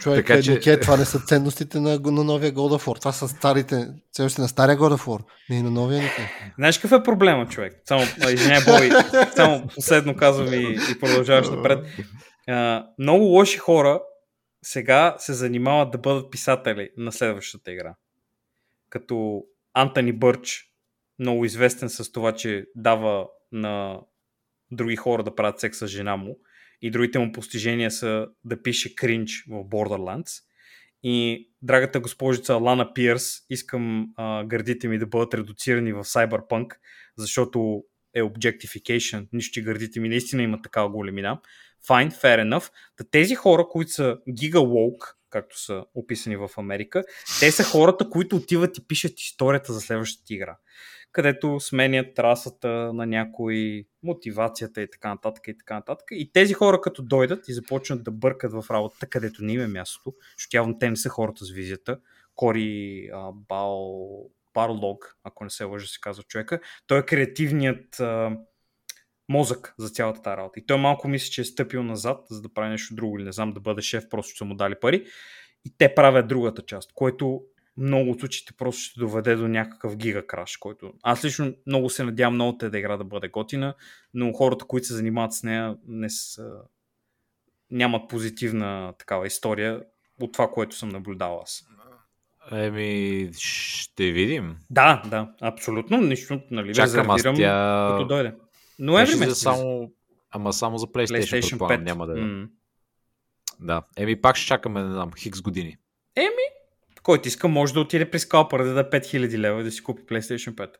B: Човек,
A: Така
B: така,
A: че-
B: че... това не са ценностите на, на новия God of War. Това са старите, ценности на стария God of War, не и на новия Нике.
C: Знаеш какъв е проблема, човек? Само, а, извиняй, Бой, само последно казвам и, и продължаваш напред. А, много лоши хора сега се занимават да бъдат писатели на следващата игра. Като Антони Бърч, много известен с това, че дава на други хора да правят секс с жена му и другите му постижения са да пише кринч в Borderlands. И драгата госпожица Лана Пирс, искам а, гърдите ми да бъдат редуцирани в Cyberpunk, защото е objectification, нищо, че гърдите ми наистина имат такава големина. Fine, fair enough. Та тези хора, които са giga woke, както са описани в Америка, те са хората, които отиват и пишат историята за следващата игра където сменят расата на някой, мотивацията и така нататък и така нататък. И тези хора като дойдат и започнат да бъркат в работата, където не им е мястото, защото явно те не са хората с визията. Кори а, Бал, Барлог, ако не се лъжа се казва човека, той е креативният а, мозък за цялата тази работа. И той малко мисли, че е стъпил назад, за да прави нещо друго или не знам, да бъде шеф, просто ще са му дали пари. И те правят другата част, което много от случаите просто ще доведе до някакъв гигакраш, който аз лично много се надявам новата да игра да бъде готина, но хората, които се занимават с нея, не са, нямат позитивна такава история от това, което съм наблюдавал аз.
A: Еми, ще видим.
C: Да, да, абсолютно, нищо, нали,
A: Чакам аз тя...
C: като дойде. Ноември месец.
A: само... Ама само за PlayStation,
C: PlayStation
A: предполагам,
C: 5.
A: няма да е.
C: М.
A: Да. Еми, пак ще чакаме, не знам, хикс години.
C: Който иска, може да отиде при скалпър да даде 5000 лева и да си купи PlayStation 5.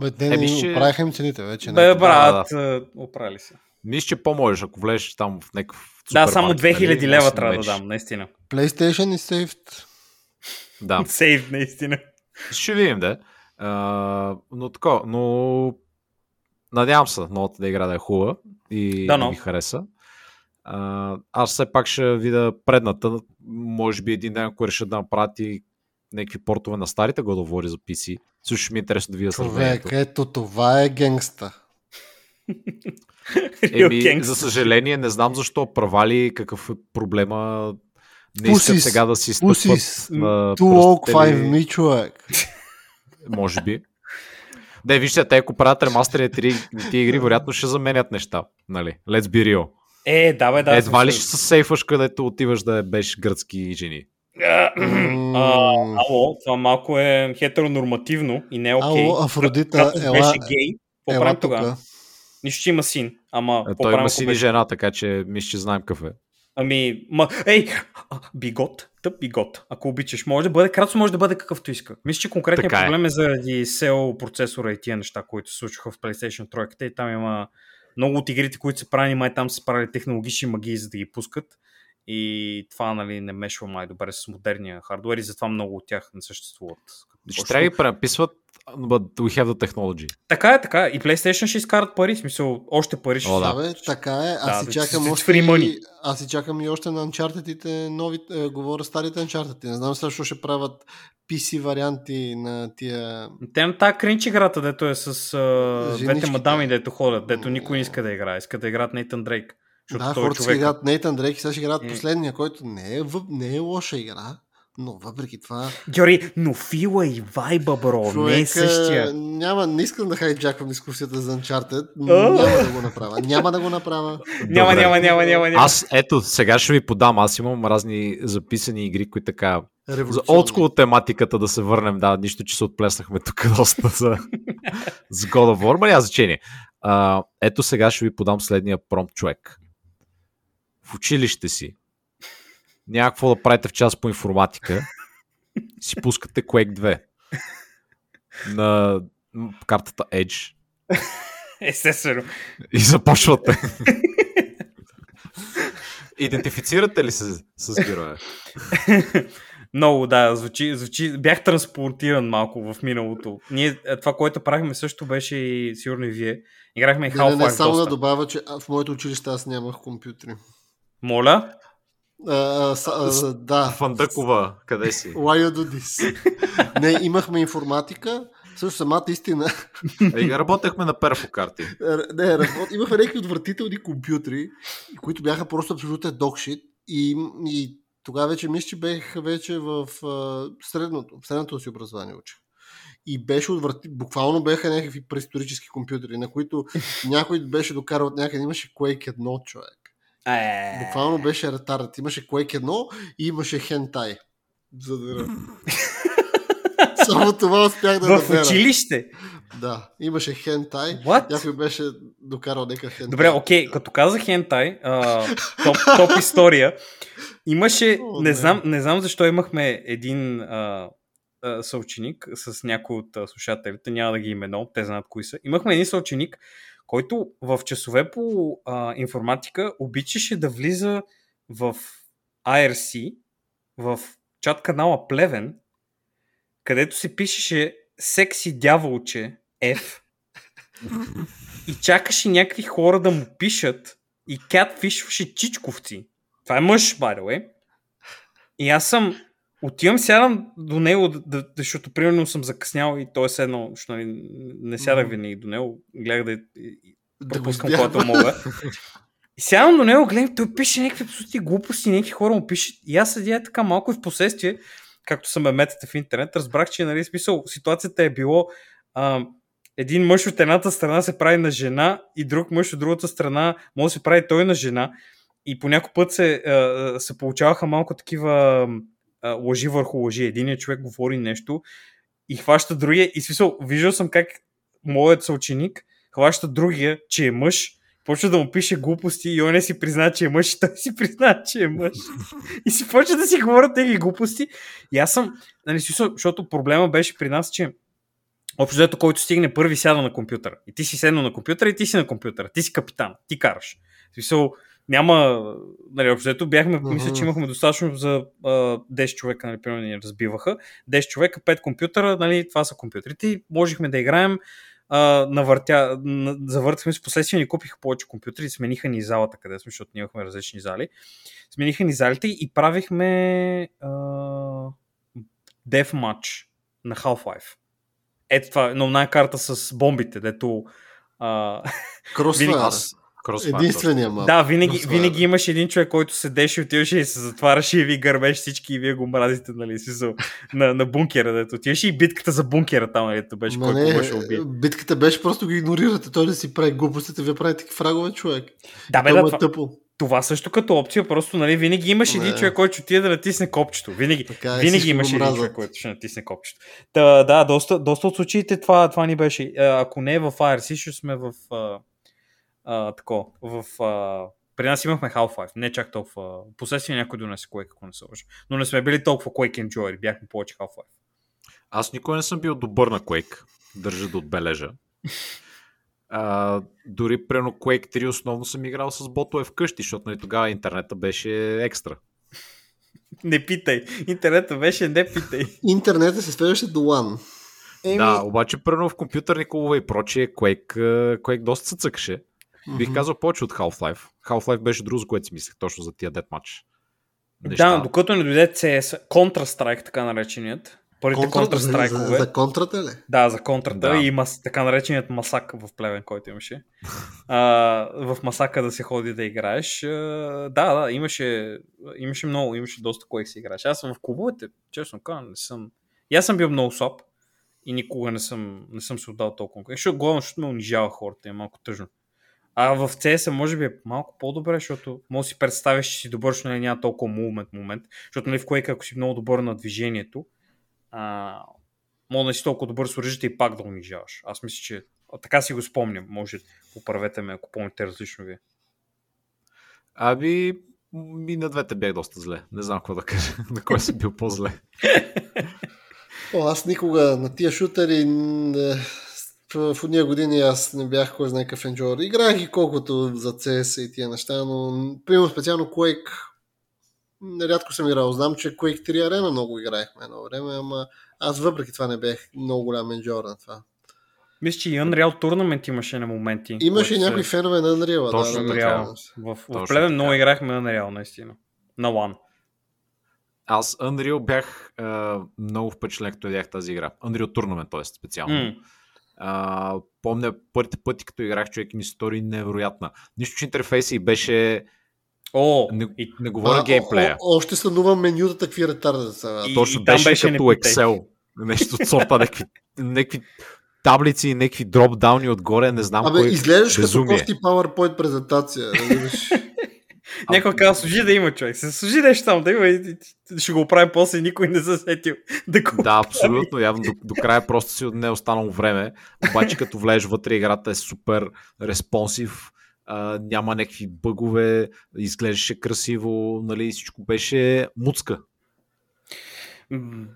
B: Бе, те
A: Е,
B: не
A: виж, че-
B: оправиха им цените вече.
C: Бе,
B: не.
C: брат, а, оправили се.
A: Мисля, че по-можеш, ако влезеш там в някакъв
C: Да, само
A: супермаркет,
C: 2000
A: нали,
C: лева трябва да дам, наистина.
B: PlayStation и saved.
A: Да.
C: Сейв, наистина.
A: Ще видим, да. А, но така, но надявам се новата да игра да е хубава и
C: Да,
A: да,
C: но.
A: ми хареса. Аз все пак ще видя предната. Може би един ден, ако решат да направят и някакви портове на старите го да говори за PC. Също ще ми е интересно да видя
B: Човек,
A: сравнението.
B: ето това е генгста.
A: Еми,
C: Рио
A: за съжаление, не знам защо правали, какъв е проблема. Не искат сега да си стъпват на пръстите
B: 5
A: ли,
B: ми, човек.
A: Може би. Не, вижте, те ако правят ремастери на тия игри, вероятно ще заменят неща. Нали? Let's be real.
C: Е, да, бе, да.
A: Едва ли ще се сейфаш, където отиваш да беше гръцки жени.
C: А, Ало, това малко е хетеронормативно и не е окей.
B: Ало, Афродита, ела,
C: беше гей, какво
B: ела
C: правим тогава? Нищо, че има син. Ама,
A: Е, Той има сини
C: беше-
A: жена, така че мисля, че знаем какъв е.
C: Ами, ма, ей, бигот, тъп бигот, ако обичаш, може да бъде, кратко може да бъде какъвто иска. Мисля, че конкретният
A: е.
C: проблем е заради SEO процесора и тия неща, които се случваха в PlayStation 3 и там има много от игрите, които са правени, май там са правили технологични магии, за да ги пускат. И това, нали, не мешва май добре с модерния хардуер и затова много от тях не съществуват.
A: Ще трябва да ги пренаписват, but we have the technology.
C: Така е, така е. И PlayStation ще изкарат пари, в смисъл, още пари ще
A: О, да.
B: Да, бе, така е. Аз
C: Да,
B: си
C: да,
B: чакам
C: it's
B: още.
C: money.
B: Аз си чакам и още на Uncharted-ите нови, е, говоря старите Uncharted. Не знам също ще правят PC варианти на тия...
C: Те на тази кринч играта, дето е с а, двете мадами, дето ходят, дето никой не иска да играе. Иска да играят Нейтан Дрейк.
B: Да,
C: е
B: хората си
C: човек.
B: играят Нейтан Дрейк и сега ще играят
C: Е.
B: последния, който не е, въп, не е лоша игра, но въпреки това...
C: Георги, но фила и вайба, бро, не е
B: човека,
C: същия.
B: Няма, не искам да хайджаквам дискусията за Uncharted.
C: А.
B: Няма да го направя. Няма да го направя.
C: Няма,
A: Добре.
C: няма, няма, няма, няма.
A: Аз, ето, сега ще ви подам. Аз имам разни записани игри, които така... За олдскул тематиката да се върнем, да, нищо, че се отплеснахме тук доста за, за God of War, ма няма значение. А, ето сега ще ви подам следния промпт човек. В училище си няма какво да правите в час по информатика, си пускате Quake 2 на картата Edge
C: Естествено.
A: и започвате. Идентифицирате ли се с героя?
C: Много, да, звучи, звучи, бях транспортиран малко в миналото. Ние, е, това, което правихме също беше и сигурно и вие. Играхме
B: Не, не,
C: Half-Life
B: не, само да
C: доста.
B: добавя, че в моето училище аз нямах компютри.
C: Моля?
B: А, да.
A: Фандъкова, къде си?
B: Why you do this? не, имахме информатика. Също самата истина.
A: Е, работехме на перфокарти.
B: не, работ... имахме някакви отвратителни компютри, които бяха просто абсолютен докшит. И, и тогава вече мисля, че бех вече в средното, в средното си образование учих. И беше отврати... Буквално бяха някакви преисторически компютри, на които някой беше докарал от някъде. Имаше Quake 1 човек.
C: Е,
B: Буквално беше ретард. Имаше Quake 1 и имаше Hentai. За да... Само това успях да
C: в училище?
B: Да, имаше Hentai.
C: What?
B: Някой беше докарал някакъв Hentai.
C: Добре, окей, като казах хентай, а, топ, топ история, имаше,
B: О,
C: не,
B: не.
C: знам, не знам защо имахме един а, съученик с някой от а, слушателите, няма да ги именувам, те знаят кои са. Имахме един съученик, който в часове по а, информатика обичаше да влиза в IRC, в чат канала Плевен, където се пишеше секси дяволче F и чакаше някакви хора да му пишат и catfishваше чичковци. Това е мъж, by the way. И аз съм отивам, сядам до него, да, да, защото примерно съм закъснял и той е седнал, защото нали, не сядах винаги до него, гледах да,
B: да
C: пропускам
B: избягва.
C: когато мога. И сядам до него, гледам, той пише някакви абсолютни глупости, някакви хора му пишат. И аз седя така малко и в последствие, както са ме метате в интернет, разбрах, че нали, смисъл, ситуацията е било а, един мъж от едната страна се прави на жена и друг мъж от другата страна може да се прави той на жена. И по някой път се, а, се получаваха малко такива лъжи върху лъжи. Единият човек говори нещо и хваща другия. И смисъл, виждал съм как моят съученик хваща другия, че е мъж, почва да му пише глупости и он не си призна, че е мъж и той си призна, че е мъж. и си почва да си говорят тези глупости. И аз съм, нали, смисъл, защото проблема беше при нас, че общо взето, който стигне първи сяда на компютъра. И ти си седнал на компютъра и ти си на компютъра. Ти си капитан. Ти караш. В смисъл, няма, нали, общо бяхме, мисля, че имахме достатъчно за а, 10 човека, нали, примерно ни разбиваха. 10 човека, 5 компютъра, нали, това са компютрите и можехме да играем а, навъртя, на, завъртахме с последствие, ни купиха повече компютри, смениха ни залата, къде сме, защото ние имахме различни зали. Смениха ни залите и правихме а, Death Match на Half-Life. Ето това, но най карта с бомбите, дето а,
B: Crossfire. Единствения малко.
C: Да, винаги, винаги имаш един човек, който седеше, отиваше и се затваряше и ви гърбеш всички и вие го мразите, нали, си на, на бункера, дето отиваше и битката за бункера там, нали, беше, който не, беше убил.
B: Битката беше просто го игнорирате, той да си прави глупостите, вие правите фрагове човек.
C: Да, бе, да, това, тъпо. Това също като опция, просто нали, винаги имаш един човек, който ще отиде да натисне копчето. Винаги, така, е, винаги имаш един човек, който ще натисне копчето. Та, да, доста, доста от случаите това, това ни беше. Ако не е в IRC, ще сме в а, тако, в... А, при нас имахме Half-Life, не чак толкова. Последствие някой донесе Quake, ако не се лъжа. Но не сме били толкова Quake Enjoy, бяхме повече Half-Life.
A: Аз никога не съм бил добър на Quake, държа да отбележа. А, дори прено Quake 3 основно съм играл с ботове вкъщи, защото нали, тогава интернета беше екстра.
C: Не питай. Интернета беше не питай.
B: Интернета се свеждаше до LAN.
A: Еми... Да, обаче прено в компютърни клубове и прочие Quake, Quake доста се цъкаше. Mm-hmm. Бих казал повече от Half-Life. Half-Life беше друго, за което си мислех, точно за тия Deathmatch.
C: Неща. Да, докато не дойде CS, Counter-Strike, така нареченият. Първите Контра,
B: Counter-Strike. За, за, контрата ли?
C: Да, за контрата да. и мас, така нареченият масак в плевен, който имаше. а, в масака да се ходи да играеш. А, да, да, имаше, имаше много, имаше доста кое си играеш. Аз съм в клубовете, честно казвам, не съм... И аз съм бил много слаб и никога не съм, не съм се отдал толкова. Защото главно, защото ме унижава хората, е малко тъжно. А в CS може би е малко по-добре, защото може да си представиш, че си добър, защото нали, няма толкова мувмент момент. Защото нали, в Quake, ако си много добър на движението, а, може да си толкова добър с оръжията и пак да унижаваш. Аз мисля, че а, така си го спомням. Може, поправете ме, ако помните различно ви.
A: Аби, и на двете бях доста зле. Не знам какво да кажа. на кой си бил по-зле.
B: О, аз никога на тия шутери не, в уния години аз не бях кой знае какъв енджор. Играх и колкото за CS и тия неща, но примерно специално Quake рядко съм играл. Знам, че Quake 3 Arena много играехме едно време, ама аз въпреки това не бях много голям енджор на това.
C: Мисля, че и Unreal Tournament имаше на моменти.
B: Имаше и някои се... фенове на Unreal.
C: Точно да, Unreal. Да, в, в Плевен много играхме Unreal, наистина. На One.
A: Аз Unreal бях е, много впечатлен, като видях тази игра. Unreal Tournament, т.е. специално. Mm. А, помня първите пъти, като играх човек ми стори невероятна. Нищо, че интерфейса и беше
C: О,
A: не, и... не говоря а, геймплея.
B: О, още сънувам менюта такви ретарда
A: сега. Точно и беше, беше като Excel. Нещо от сорта, някакви, някакви таблици, някакви дропдауни отгоре, не знам
B: Абе, кой изглеждаш като кофти PowerPoint презентация.
C: Някой казва, служи да има човек. Се служи нещо там да има и ще го оправим после никой не засетил да го
A: Да, абсолютно. Явно до, до края просто си не е останало време. Обаче като влезеш вътре играта е супер респонсив. А, няма някакви бъгове, изглеждаше красиво, нали, всичко беше муцка.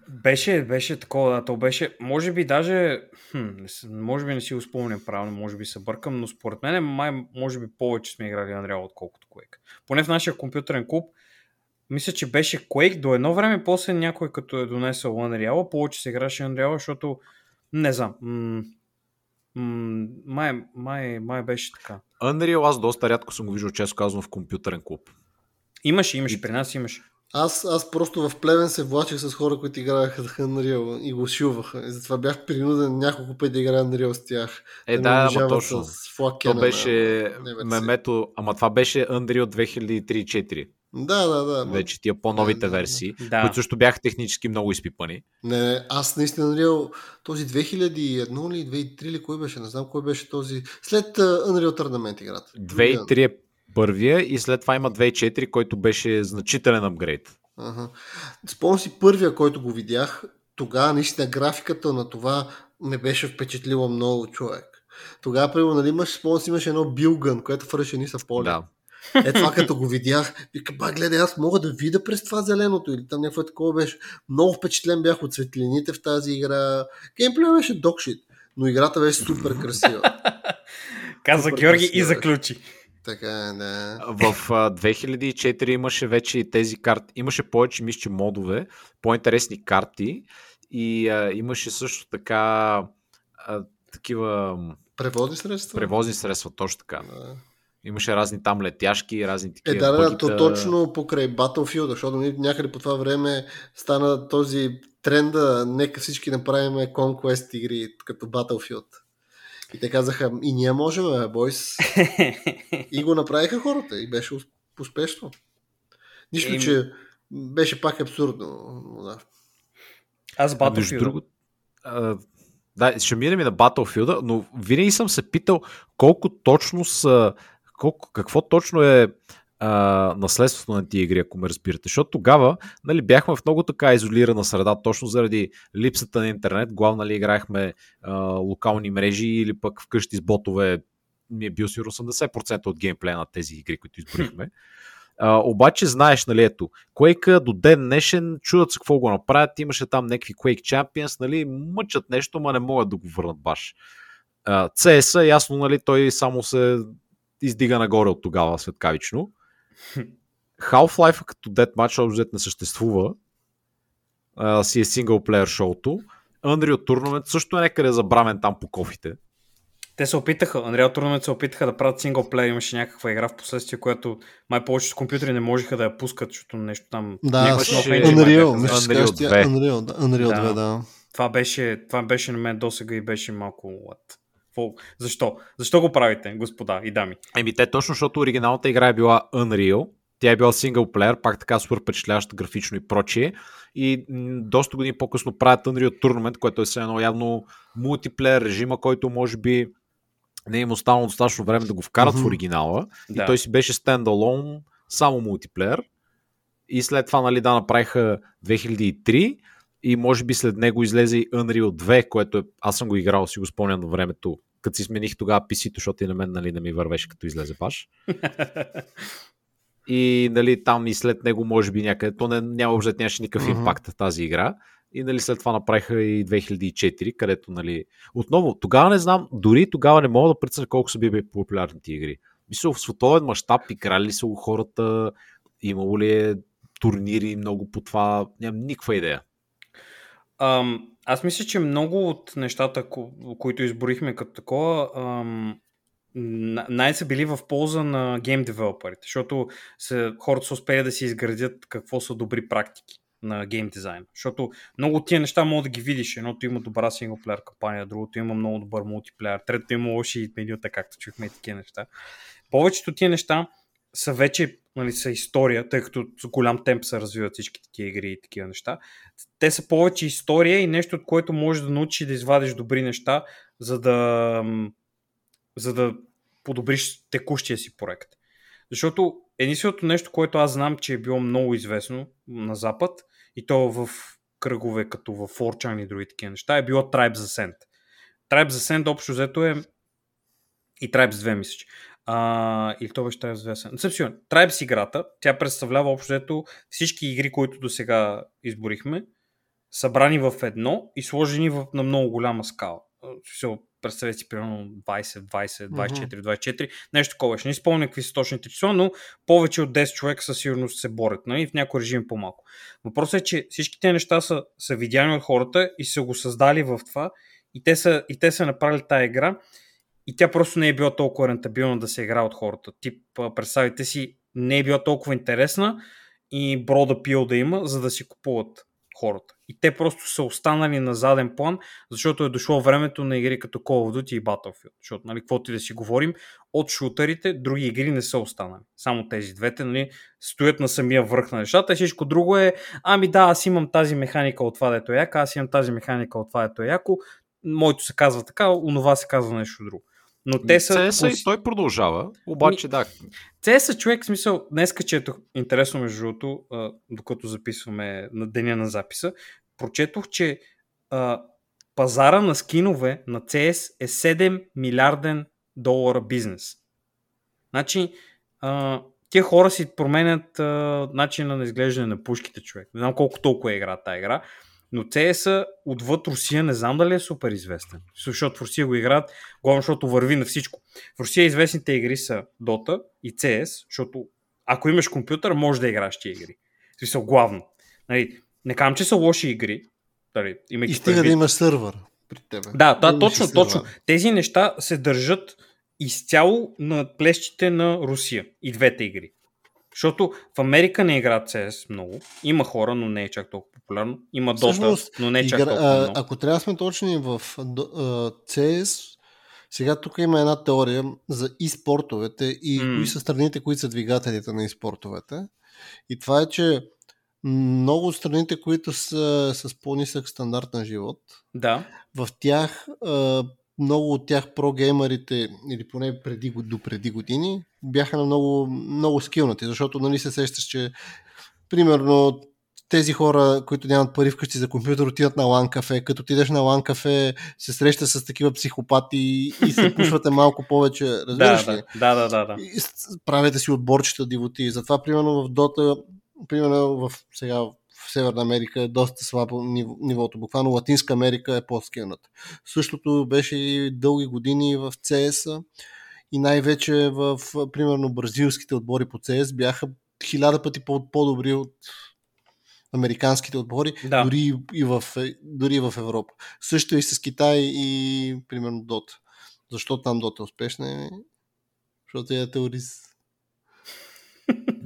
C: Беше, беше такова, да, то беше, може би даже, хм, може би не си го спомням правилно, може би се бъркам, но според мен май, може би повече сме играли Unreal, отколкото Quake. Поне в нашия компютърен клуб, мисля, че беше Quake до едно време, после някой като е донесъл Unreal, повече се играше Unreal, защото не знам, м- м- май, май, май беше така.
A: Unreal аз доста рядко съм го виждал, често казвам в компютърен клуб.
C: Имаше, имаше, при нас имаше.
B: Аз, аз просто в Плевен се влачих с хора, които играеха за Unreal и го шилваха. И затова бях принуден няколко пъти да играя Unreal с тях.
A: Е, да, да ама точно. То беше мемето, ама това беше Unreal 2003-2004.
B: Да, да, да.
A: Вече тия по-новите да, версии, да. които също бяха технически много изпипани.
B: Не, аз наистина Unreal, този 2001 или 2003 или кой беше, не знам кой беше този, след Unreal Tournament играта.
A: 2003 е първия и след това има 2.4, който беше значителен апгрейд.
B: Ага. Спомням си първия, който го видях. Тогава наистина графиката на това не беше впечатлила много човек. Тогава, примерно, нали, имаш, спомням си, имаш едно билгън, което фърше ни са поле.
A: Да.
B: Е, това като го видях, вика, ба, гледай, аз мога да видя през това зеленото или там някакво такова беше. Много впечатлен бях от светлините в тази игра. Геймплея беше докшит, но играта беше супер красива.
C: Каза
B: Супер
C: Георги и
B: красива
C: заключи.
B: Така, е, да.
A: В а, 2004 имаше вече и тези карти. Имаше повече, мисля, че модове, по-интересни карти и а, имаше също така а, такива
B: Превозни средства?
A: превозни средства, точно така.
B: Да.
A: Имаше разни там летяшки, разни
B: Е,
A: такива.
B: да, да,
A: бъгита.
B: то точно покрай Battlefield, защото някъде по това време стана този тренда, нека всички направим Conquest игри като Battlefield. И те казаха, и ние можем, бе, бойс. И го направиха хората и беше усп- успешно. Нищо,
C: Еми-
B: че беше пак абсурдно. но Да.
C: Аз Battlefield.
A: другото, а, да, ще минем и на Battlefield, но винаги съм се питал колко точно са, колко, какво точно е а, наследството на тия игри, ако ме разбирате. Защото тогава нали, бяхме в много така изолирана среда, точно заради липсата на интернет. Главно нали, играехме а, локални мрежи или пък вкъщи с ботове. Ми е бил сигурно 80% от геймплея на тези игри, които изборихме. А, обаче знаеш, нали, ето, Quake до ден днешен чудат се какво го направят. Имаше там някакви Quake Champions, нали, мъчат нещо, ма не могат да го върнат баш. А, CS, ясно, нали, той само се издига нагоре от тогава светкавично. Half-Life като Deathmatch общо не съществува. А, си е синглплеер шоуто. Unreal Tournament също е някъде забрамен там по кофите.
C: Те се опитаха, Unreal Tournament се опитаха да правят синглплеер, имаше някаква игра в последствие, която май повечето компютри не можеха да я пускат, защото нещо там...
B: Да,
A: Имаше
B: с
C: Unreal,
B: Unreal,
A: Unreal
B: мисля, че кажеш ти
A: 2.
B: Unreal, да, Unreal
C: Да.
B: 2, да.
C: Това беше, това беше на мен досега и беше малко... What? Защо? Защо го правите, господа и дами?
A: Еми те точно, защото оригиналната игра е била Unreal, тя е била синглплеер, пак така супер впечатляваща графично и прочие. И доста години по-късно правят Unreal Tournament, което е все едно явно мултиплеер режима, който може би не е им останало достатъчно време да го вкарат
B: Мгм.
A: в оригинала.
C: Да.
A: И той си беше стендалон, само мултиплеер. И след това, нали, да, направиха 2003 и може би след него излезе и Unreal 2, което е, аз съм го играл, си го спомням на времето, като си смених тогава PC-то, защото и на мен нали, не ми вървеше като излезе паш. И нали, там и след него, може би някъде, то не, няма общо нямаше никакъв
B: Мгм.
A: импакт в тази игра. И нали, след това направиха и 2004, където нали... Отново, тогава не знам, дори тогава не мога да преценя колко са били популярни тия игри. Мисля, в световен мащаб играли ли са хората, имало ли е турнири много по това, нямам никаква идея.
C: Ам, аз мисля, че много от нещата, ко- които изборихме като такова, ам, най- са били в полза на гейм девелоперите, защото са, хората са успели да си изградят какво са добри практики на гейм дизайн. Защото много от тия неща мога да ги видиш. Едното има добра синглплеер кампания, другото има много добър мултиплеер, третото има лоши менюта, както чухме и такива неща. Повечето тия неща са вече нали, са история, тъй като с голям темп се развиват всички такива игри и такива неща. Те са повече история и нещо, от което можеш да научиш да извадиш добри неща, за да, за да подобриш текущия си проект. Защото единственото нещо, което аз знам, че е било много известно на Запад, и то в кръгове като в 4chan и други такива неща, е било Tribes Ascent. Tribes Ascent общо взето е и Tribes 2, мисля, че. А, или то беше Tribes 2 Ascent. Не съм сигурен. Tribes играта, тя представлява общо взето всички игри, които до сега изборихме, събрани в едно и сложени в, на много голяма скала. Представете си, примерно 20, 20, 24, 24, нещо такова. Ще не спомня какви са точните числа, но повече от 10 човека със сигурност се борят, нали? в някой режим по-малко. Въпросът е, че всички тези неща са, са видяни от хората и са го създали в това и те са, и те са направили тази игра и тя просто не е била толкова рентабилна да се игра от хората. Тип, а, представете си, не е била толкова интересна и брода пил да има, за да си купуват хората. И те просто са останали на заден план, защото е дошло времето на игри като Call of Duty и Battlefield. Защото, нали, каквото и да си говорим, от шутерите други игри не са останали. Само тези двете, нали, стоят на самия връх на нещата всичко друго е, ами да, аз имам тази механика от това, дето е яка, аз имам тази механика от това, дето е яко, моето се казва така, онова се казва нещо друго. Но те са...
A: CS и той продължава, обаче да.
C: CS човек, в смисъл, днеска четох, интересно между другото, докато записваме на деня на записа, прочетох, че а, пазара на скинове на CS е 7 милиарден долара бизнес. Значи, а, тия хора си променят а, начина на изглеждане на пушките, човек. Не знам колко толкова е игра тази игра, но CS отвъд Русия не знам дали е супер известен. Защото в Русия го играят, главно защото върви на всичко. В Русия известните игри са Dota и CS, защото ако имаш компютър, може да играш тия игри. В смисъл, главно. Нали, не казвам, че са лоши игри. Нали,
B: и стига да имаш сървър при теб.
C: Да, да, точно, точно. Тези неща се държат изцяло на плещите на Русия и двете игри. Защото в Америка не играят CS много. Има хора, но не е чак толкова популярно. Има Dota, но не е чак игра... толкова много.
B: Ако трябва да сме точни в CS, сега тук има една теория за e-спортовете и mm. кои са страните, които са двигателите на e-спортовете. И това е, че много от страните, които са с по-нисък стандарт на живот,
C: да.
B: в тях много от тях прогеймерите, или поне преди, до преди години, бяха на много, много скилнати, защото нали се сещаш, че примерно тези хора, които нямат пари вкъщи за компютър, отидат на лан кафе. Като отидеш на лан кафе, се среща с такива психопати и се пушвате малко повече. Разбираш
C: да, ли? Да, да, да, да.
B: И правите си отборчета дивоти. Затова, примерно, в Дота, примерно в сега Северна Америка е доста слабо нивото. Буквално Латинска Америка е по-скилната. Същото беше и дълги години в CS и най-вече в, примерно, бразилските отбори по CS бяха хиляда пъти по-добри от американските отбори, да. дори, и в, дори и в Европа. Също и с Китай и, примерно, Дота. Защо там Дота е успешна? Защото е теорист.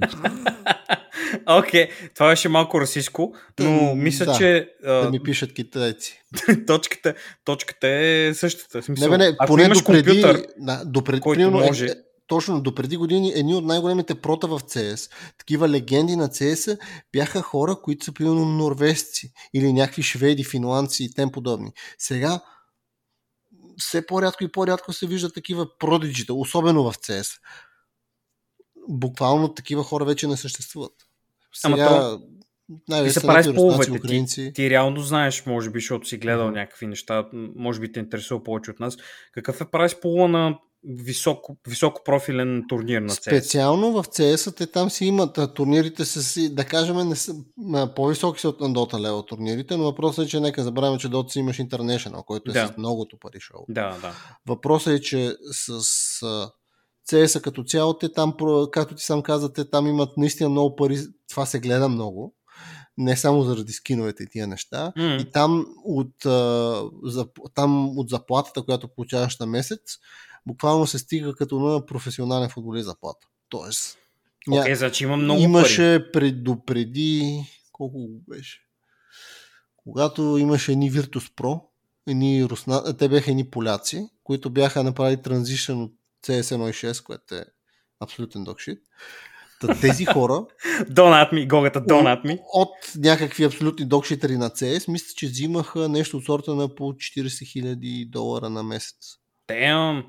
C: Окей, okay, това беше малко расистско, но мисля,
B: да,
C: че...
B: Да ми пишат китайци.
C: точката, точката е същата. Смисъл,
B: не, не, ако поне имаш допреди, компютър, да, допреди, който примерно, е, може... Е, точно допреди години едни от най-големите прота в CS, такива легенди на CS бяха хора, които са примерно норвежци или някакви шведи, финландци и тем подобни. Сега все по-рядко и по-рядко се виждат такива продиджита, особено в CS. Буквално такива хора вече не съществуват. Сега,
C: Ама то... Най- се прави с половете. Ти, ти реално знаеш, може би, защото си гледал mm-hmm. някакви неща, може би те интересува повече от нас. Какъв е прайс пола на високо, високо профилен турнир на CS?
B: Специално в CS те там си имат турнирите са си, да кажем, не са, по-високи са от на Dota Level турнирите, но въпросът е, че нека забравяме, че Dota си имаш International, който е да. с многото пари шоу.
C: Да, да.
B: Въпросът е, че с CS като цяло, те там, както ти сам каза, те там имат наистина много пари, това се гледа много, не само заради скиновете и тия неща. Mm. И там от, там от заплатата, която получаваш на месец, буквално се стига като на професионален футболист заплата. Тоест,
C: okay, ня... значи има много
B: имаше пред, допреди, колко беше? Когато имаше едни Virtus Pro, едни русна... те бяха едни поляци, които бяха направили транзишън от CS1.6, което е абсолютен докшит. тези хора...
C: At me, гогата, at me.
B: От, от някакви абсолютни докшитери на CS, мисля, че взимаха нещо от сорта на по 40 000 долара на месец.
C: Damn!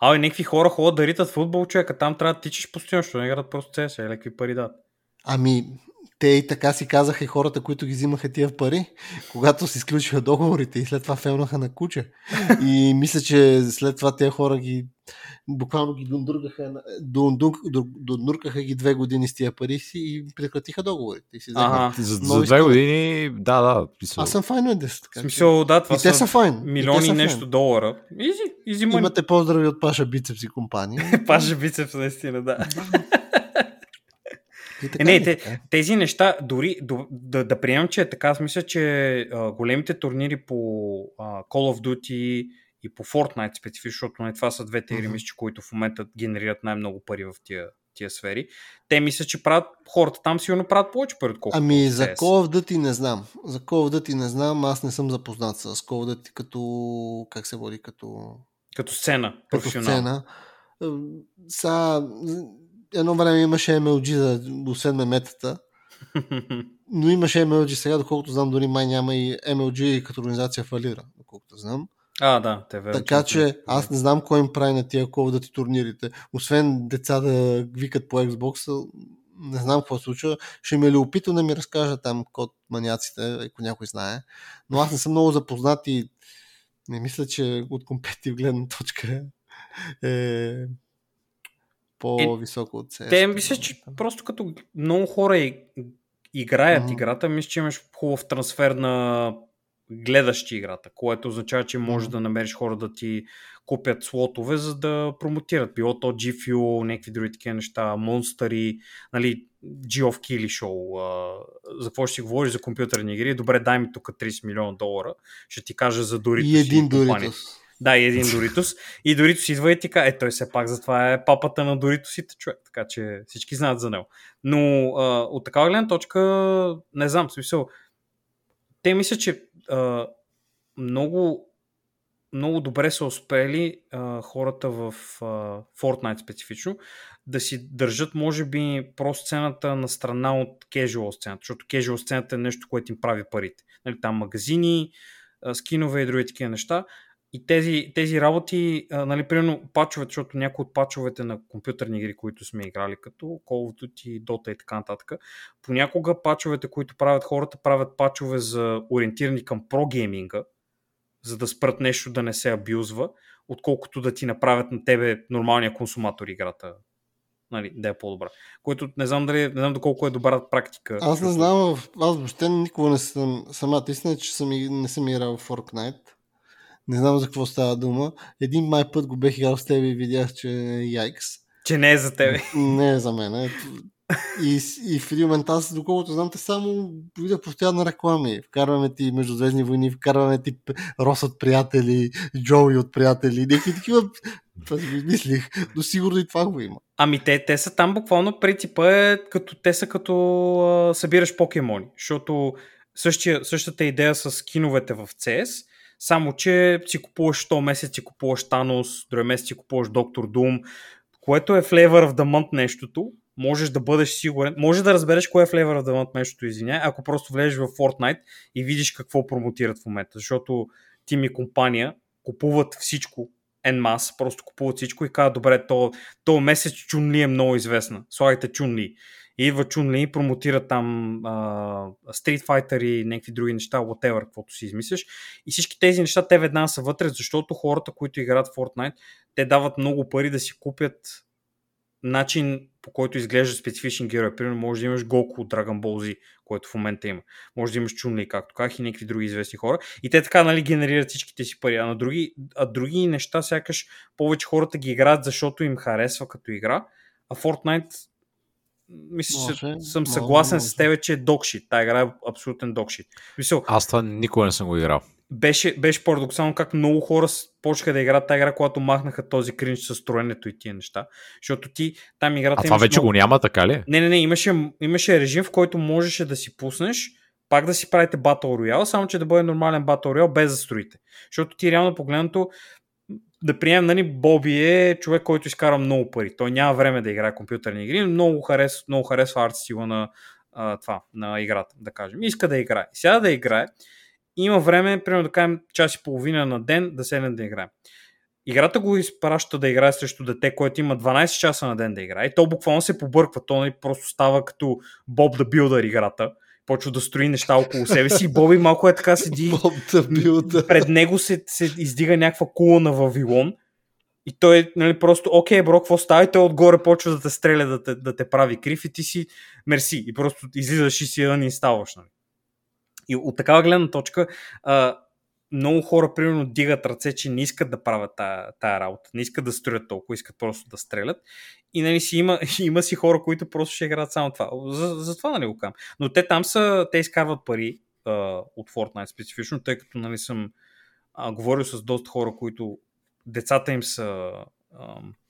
C: Абе, някакви хора ходят да ритат футбол, човека. Там трябва да тичаш постоянно, защото не играят просто CS, или какви пари дадат.
B: Ами, те и така си казаха и хората, които ги взимаха тия пари, когато си изключиха договорите и след това фелнаха на куче. И мисля, че след това тези хора ги буквално ги дундуркаха, дундуркаха ги две години с тия пари си и прекратиха договорите. И си
A: ага. За, за две години, да, да.
B: Писал. Аз съм файн от 10.
C: Така, смисъл, да, това
B: и те са файн.
C: Милиони и нещо файн. долара. Изи, изи
B: Имате поздрави от Паша Бицепс и компания.
C: Паша Бицепс, наистина, да. Така, не, те, тези неща, дори да, да, да приемам, че е така, аз мисля, че а, големите турнири по а, Call of Duty и по Fortnite специфично, защото не, нали, това са двете игри, mm-hmm. които в момента генерират най-много пари в тия, тия сфери. Те мислят, че правят, хората там сигурно правят повече пари, отколкото
B: Ами за Call of Duty не знам. За Call of Duty не знам, аз не съм запознат с Call of Duty като, как се води, като...
C: Като сцена,
B: като сцена. Са, едно време имаше MLG за освен метата, но имаше MLG сега, доколкото знам, дори май няма и MLG като организация фалира, доколкото знам.
C: А, да, те верно.
B: Така че аз не знам кой им прави на тия Call of Duty турнирите. Освен деца да викат по Xbox, не знам какво случва. Ще ми е любопитно да ми разкажа там код маняците, ако някой знае. Но аз не съм много запознат и не мисля, че от компетитив гледна точка е по-високо от CS.
C: Те мисля, че просто като много хора играят
B: Мгм.
C: играта, мисля, че имаш хубав трансфер на гледащи играта, което означава, че можеш
B: Мгм.
C: да намериш хора да ти купят слотове, за да промотират. Било то G Fuel, някакви други такива неща, монстъри, нали, Geoff Keighley шоу. За какво ще си говориш за компютърни игри? Добре, дай ми тук 30 милиона долара. Ще ти кажа за Doritos
B: И един
C: компания. Да, и един Доритос. И Доритос идва и казва, е, той все пак затова е папата на Доритосите човек, така че всички знаят за него. Но а, от такава гледна точка, не знам, смисъл, те мисля, че а, много, много добре са успели а, хората в а, Fortnite специфично да си държат, може би, про сцената на страна от casual сцената, защото casual сцената е нещо, което им прави парите. Нали, там магазини, а, скинове и други такива неща. И тези, тези работи, а, нали, примерно пачовете, защото някои от пачовете на компютърни игри, които сме играли, като Call of Duty, Dota и така нататък, понякога пачовете, които правят хората, правят пачове за ориентирани към про-гейминга, за да спрат нещо да не се абюзва, отколкото да ти направят на тебе нормалния консуматор играта. Нали, да е по-добра. Което не знам дали, не знам доколко е добра практика.
B: Аз не знам, аз въобще никога не съм, самата истина, че съм, не съм играл в Fortnite. Не знам за какво става дума. Един май път го бех играл с теб и видях, че е яйкс.
C: Че не е за тебе.
B: Не е за мен. е. И, и в един момент аз, доколкото знам, те само видях постоянно реклами. Вкарваме ти Междузвездни войни, вкарваме ти Рос от приятели, Джоуи от приятели, някакви такива. Това си го измислих, но сигурно и това го има.
C: Ами те, те са там буквално принципа е като те са като а, събираш покемони, защото същия, същата идея с скиновете в CS, само че си купуваш 100 месец, си купуваш Танос, други месец си купуваш Доктор Doom, което е flavor of the month нещото, можеш да бъдеш сигурен, може да разбереш кое е flavor of the month нещото, извиняй, ако просто влезеш в Fortnite и видиш какво промотират в момента, защото тим и компания купуват всичко masse, просто купуват всичко и казват, добре, то, то месец Чунли е много известна. Слагайте Чунли. И идва Чунли и промотира там а, Street Fighter и някакви други неща, whatever, каквото си измислиш. И всички тези неща те веднага са вътре, защото хората, които играят Fortnite, те дават много пари да си купят начин по който изглежда специфичен герой. Примерно може да имаш Гоку от Dragon Ball Z, който в момента има. Може да имаш Чунли, както казах, и някакви други известни хора. И те така нали, генерират всичките си пари. А, на други, а други неща сякаш повече хората ги играят, защото им харесва като игра. А Fortnite мисля, че съм
B: може,
C: съгласен
B: може.
C: с тебе, че е докшит. Тая игра е абсолютен докшит. Мисъл,
A: Аз това никога не съм го играл.
C: беше, беше парадоксално как много хора почнаха да играят тази игра, когато махнаха този кринч с строенето и тия неща. Защото ти там играта
A: А това вече
C: много...
A: го няма, така ли?
C: Не, не, не, имаше, имаше режим, в който можеше да си пуснеш, пак да си правите Battle Royale, само че да бъде нормален Battle Royale без да строите. Защото ти реално погледнато, да приемем, нали, Боби е човек, който изкара много пари. Той няма време да играе компютърни игри, но много харесва, много харесва арт стила на а, това, на играта, да кажем. Иска да играе. Сега да играе, има време, примерно да кажем час и половина на ден да седне да играе. Играта го изпраща да играе срещу дете, което има 12 часа на ден да играе. И то буквално се побърква. То нали, просто става като Боб да билдър играта. Почва да строи неща около себе си. И Боби малко е така седи. Пред него се, се издига някаква кула на Вавилон. И той нали, просто, окей, бро, какво става? И той отгоре почва да те стреля, да те, да те прави крив и ти си мерси. И просто излизаш и си не ставаш. Нали. И от такава гледна точка, а, много хора, примерно, дигат ръце, че не искат да правят тая, работа. Не искат да строят толкова, искат просто да стрелят. И нали, си има, има си хора, които просто ще играят само това. За, за това нали го казвам. Но те там са, те изкарват пари а, от Fortnite специфично, тъй като нали, съм а, говорил с доста хора, които децата им са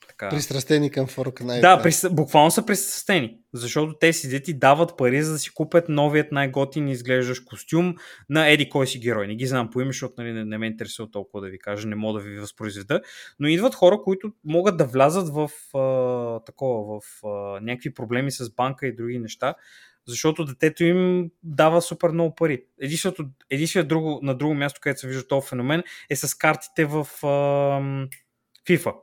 C: така...
B: Пристрастени към Fortnite.
C: Да, прис... буквално са присъстени, защото те си дети дават пари, за да си купят новият най-готин изглеждащ костюм на еди кой си герой. Не ги знам по име, защото нали, не, не ме интересува толкова да ви кажа, не мога да ви възпроизведа, но идват хора, които могат да влязат в а, такова, в а, някакви проблеми с банка и други неща, защото детето им дава супер много пари. Единственото, единствено друго, на друго място, където се вижда този феномен, е с картите в а, FIFA